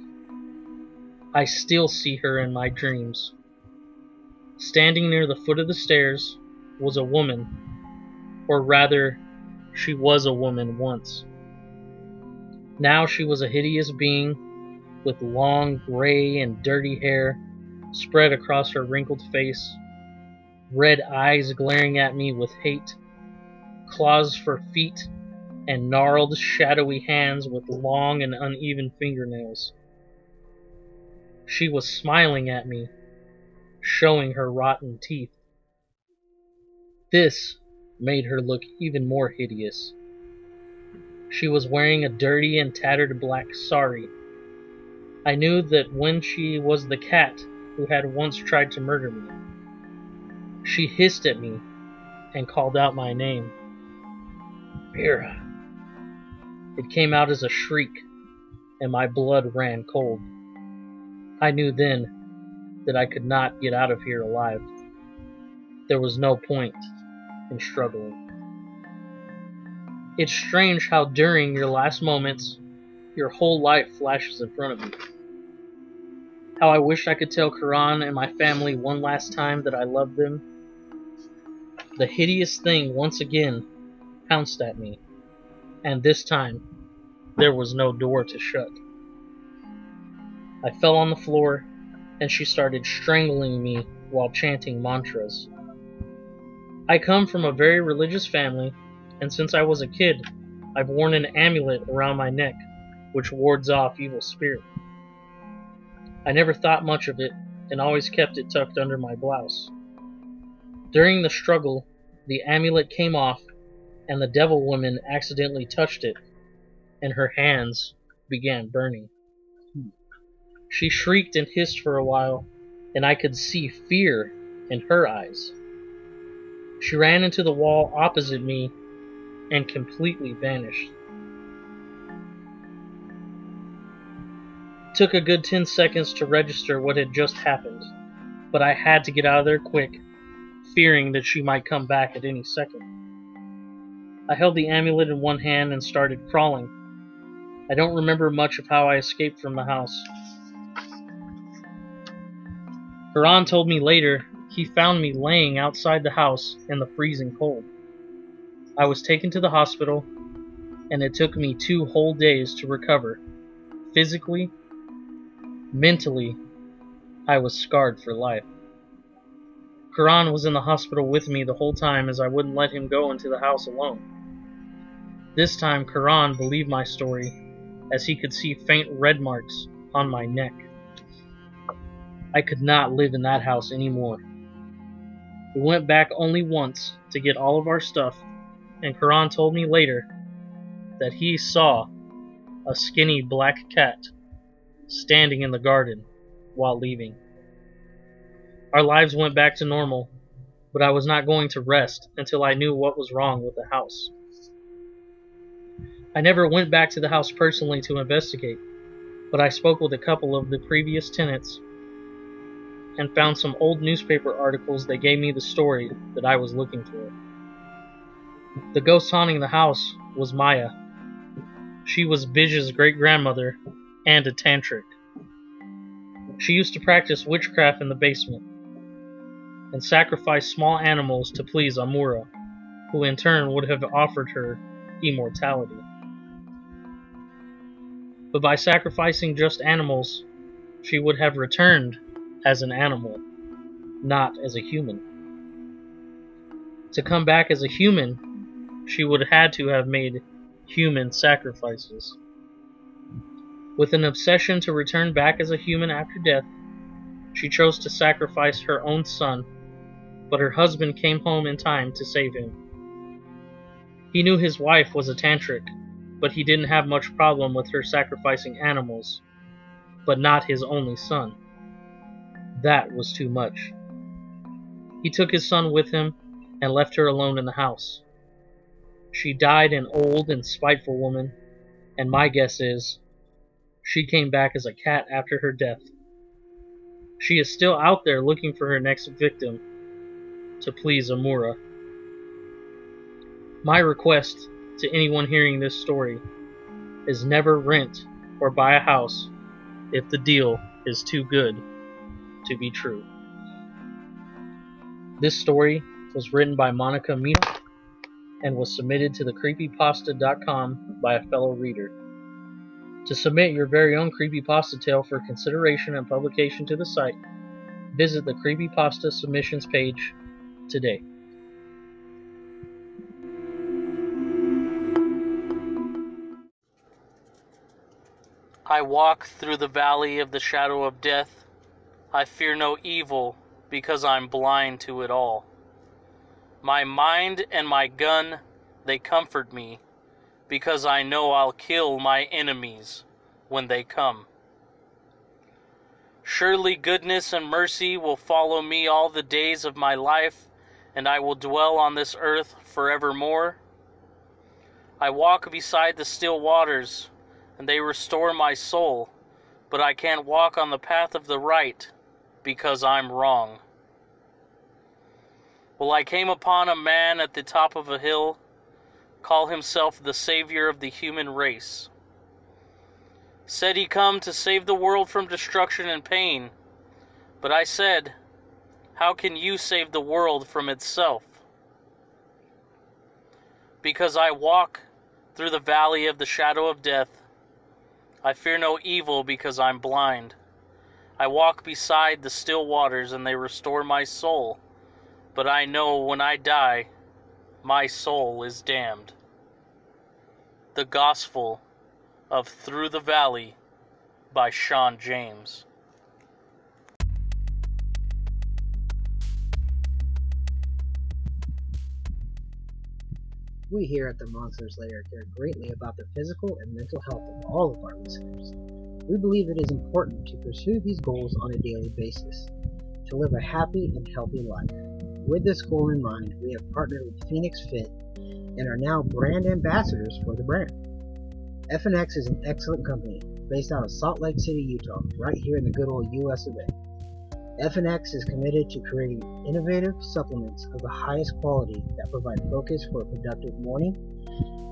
I still see her in my dreams. Standing near the foot of the stairs was a woman, or rather, she was a woman once. Now she was a hideous being with long gray and dirty hair spread across her wrinkled face, red eyes glaring at me with hate, claws for feet, and gnarled, shadowy hands with long and uneven fingernails. She was smiling at me, showing her rotten teeth. This made her look even more hideous. She was wearing a dirty and tattered black sari. I knew that when she was the cat who had once tried to murder me. She hissed at me and called out my name. Mira. It came out as a shriek, and my blood ran cold. I knew then that I could not get out of here alive. There was no point in struggling. It's strange how during your last moments, your whole life flashes in front of you. How I wish I could tell Karan and my family one last time that I love them. The hideous thing once again pounced at me, and this time there was no door to shut. I fell on the floor, and she started strangling me while chanting mantras. I come from a very religious family, and since I was a kid, I've worn an amulet around my neck which wards off evil spirit. I never thought much of it and always kept it tucked under my blouse. During the struggle, the amulet came off and the devil woman accidentally touched it, and her hands began burning. She shrieked and hissed for a while, and I could see fear in her eyes. She ran into the wall opposite me and completely vanished. It took a good 10 seconds to register what had just happened, but I had to get out of there quick, fearing that she might come back at any second. I held the amulet in one hand and started crawling. I don't remember much of how I escaped from the house. Karan told me later he found me laying outside the house in the freezing cold. I was taken to the hospital, and it took me two whole days to recover. Physically, mentally, I was scarred for life. Karan was in the hospital with me the whole time as I wouldn't let him go into the house alone. This time, Karan believed my story as he could see faint red marks on my neck. I could not live in that house anymore. We went back only once to get all of our stuff, and Karan told me later that he saw a skinny black cat standing in the garden while leaving. Our lives went back to normal, but I was not going to rest until I knew what was wrong with the house. I never went back to the house personally to investigate, but I spoke with a couple of the previous tenants and found some old newspaper articles that gave me the story that I was looking for. The ghost haunting the house was Maya. She was Bij's great grandmother and a tantric. She used to practice witchcraft in the basement and sacrifice small animals to please Amura, who in turn would have offered her immortality. But by sacrificing just animals, she would have returned as an animal, not as a human. To come back as a human, she would have had to have made human sacrifices. With an obsession to return back as a human after death, she chose to sacrifice her own son, but her husband came home in time to save him. He knew his wife was a tantric, but he didn't have much problem with her sacrificing animals, but not his only son. That was too much. He took his son with him and left her alone in the house. She died an old and spiteful woman, and my guess is she came back as a cat after her death. She is still out there looking for her next victim to please Amura. My request to anyone hearing this story is never rent or buy a house if the deal is too good to be true. This story was written by Monica Mina and was submitted to the creepypasta.com by a fellow reader. To submit your very own creepypasta tale for consideration and publication to the site, visit the creepypasta submissions page today. I walk through the valley of the shadow of death. I fear no evil because I'm blind to it all. My mind and my gun, they comfort me because I know I'll kill my enemies when they come. Surely goodness and mercy will follow me all the days of my life, and I will dwell on this earth forevermore. I walk beside the still waters and they restore my soul, but I can't walk on the path of the right because I'm wrong. Well, I came upon a man at the top of a hill, call himself the savior of the human race. Said he come to save the world from destruction and pain, but I said, how can you save the world from itself? Because I walk through the valley of the shadow of death, I fear no evil because I'm blind. I walk beside the still waters and they restore my soul. But I know when I die, my soul is damned. The Gospel of Through the Valley by Shawn James. We here at the Monsters Lair care greatly about the physical and mental health of all of our listeners. We believe it is important to pursue these goals on a daily basis, to live a happy and healthy life. With this goal in mind, we have partnered with Phoenix Fit and are now brand ambassadors for the brand. FNX is an excellent company based out of Salt Lake City, Utah, right here in the good old US of A. FNX is committed to creating innovative supplements of the highest quality that provide focus for a productive morning,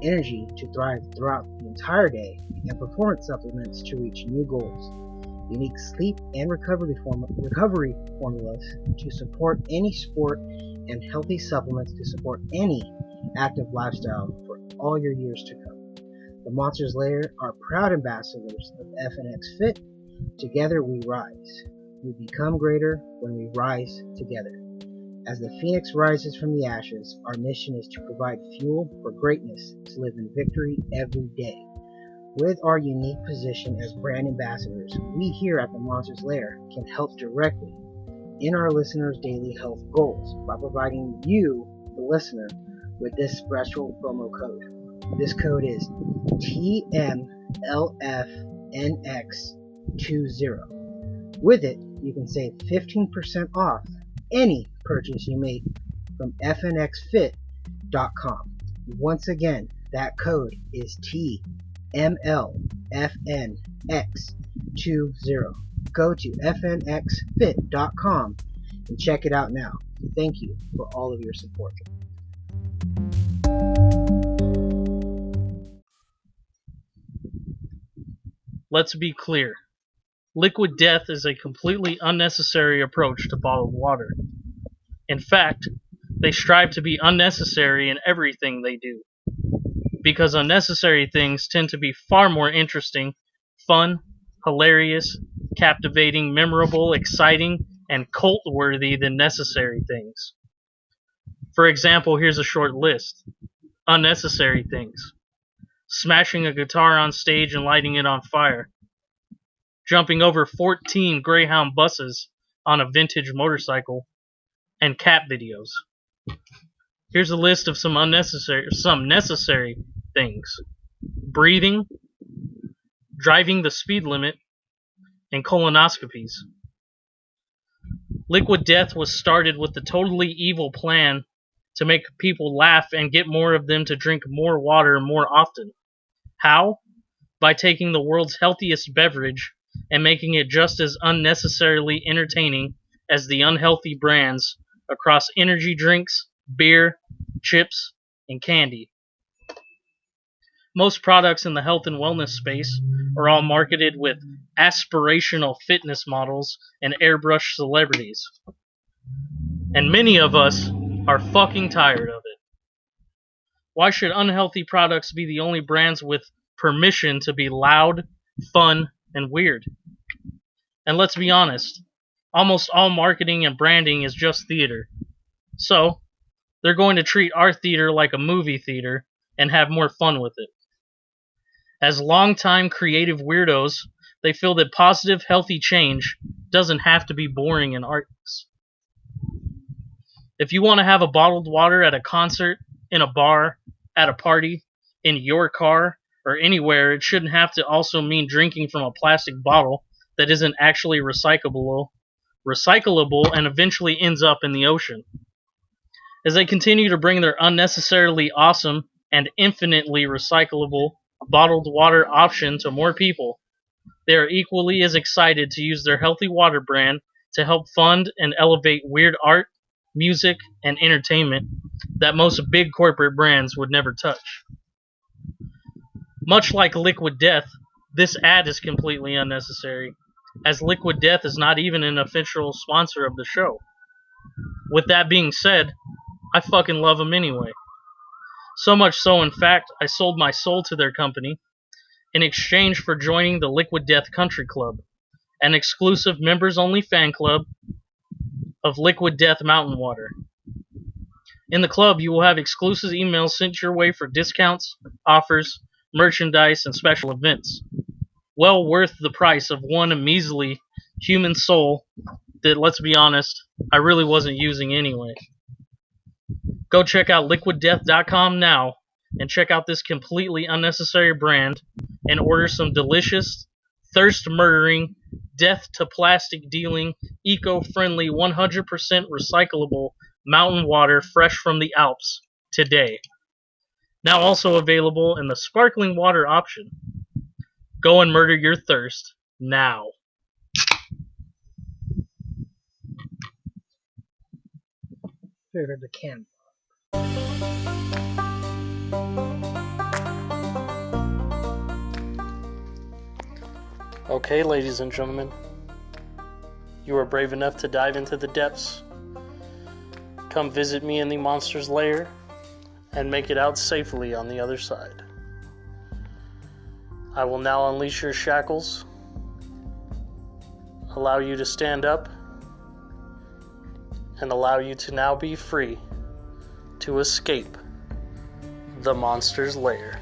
energy to thrive throughout the entire day, and performance supplements to reach new goals. Unique sleep and recovery, form- recovery formulas to support any sport, and healthy supplements to support any active lifestyle for all your years to come. The Monsters Lair are proud ambassadors of FNX Fit. Together we rise. We become greater when we rise together. As the phoenix rises from the ashes, our mission is to provide fuel for greatness to live in victory every day. With our unique position as brand ambassadors, we here at the Monsters Lair can help directly in our listeners' daily health goals by providing you, the listener, with this special promo code. This code is TMLFNX20. With it, you can save 15% off any purchase you make from fnxfit.com. Once again, that code is TMLFNX20. Go to fnxfit.com and check it out now. Thank you for all of your support. Let's be clear. Liquid death is a completely unnecessary approach to bottled water. In fact, they strive to be unnecessary in everything they do. Because unnecessary things tend to be far more interesting, fun, hilarious, captivating, memorable, exciting, and cult worthy than necessary things. For example, here's a short list unnecessary things smashing a guitar on stage and lighting it on fire, jumping over 14 Greyhound buses on a vintage motorcycle, and cat videos. Here's a list of some unnecessary some necessary things. Breathing, driving the speed limit, and colonoscopies. Liquid Death was started with the totally evil plan to make people laugh and get more of them to drink more water more often. How? By taking the world's healthiest beverage and making it just as unnecessarily entertaining as the unhealthy brands across energy drinks, beer, chips, and candy. Most products in the health and wellness space are all marketed with aspirational fitness models and airbrush celebrities. And many of us are fucking tired of it. Why should unhealthy products be the only brands with permission to be loud, fun, and weird? And let's be honest, almost all marketing and branding is just theater. So, they're going to treat our theater like a movie theater and have more fun with it. As longtime creative weirdos, they feel that positive, healthy change doesn't have to be boring and artless. If you want to have a bottled water at a concert, in a bar, at a party, in your car, or anywhere, it shouldn't have to also mean drinking from a plastic bottle that isn't actually recyclable, recyclable and eventually ends up in the ocean. As they continue to bring their unnecessarily awesome and infinitely recyclable bottled water option to more people, they are equally as excited to use their healthy water brand to help fund and elevate weird art, music, and entertainment that most big corporate brands would never touch. Much like Liquid Death, this ad is completely unnecessary, as Liquid Death is not even an official sponsor of the show. With that being said, I fucking love them anyway. So much so, in fact, I sold my soul to their company in exchange for joining the Liquid Death Country Club, an exclusive members only fan club of Liquid Death Mountain Water. In the club, you will have exclusive emails sent your way for discounts, offers, merchandise, and special events. Well worth the price of one measly human soul that, let's be honest, I really wasn't using anyway. Go check out liquiddeath.com now and check out this completely unnecessary brand and order some delicious, thirst murdering, death to plastic dealing, eco friendly, 100% recyclable mountain water fresh from the Alps today. Now also available in the sparkling water option. Go and murder your thirst now. Figured the can. Okay, ladies and gentlemen, you are brave enough to dive into the depths. Come visit me in the monster's lair and make it out safely on the other side. I will now unleash your shackles, allow you to stand up, and allow you to now be free to escape the monster's lair.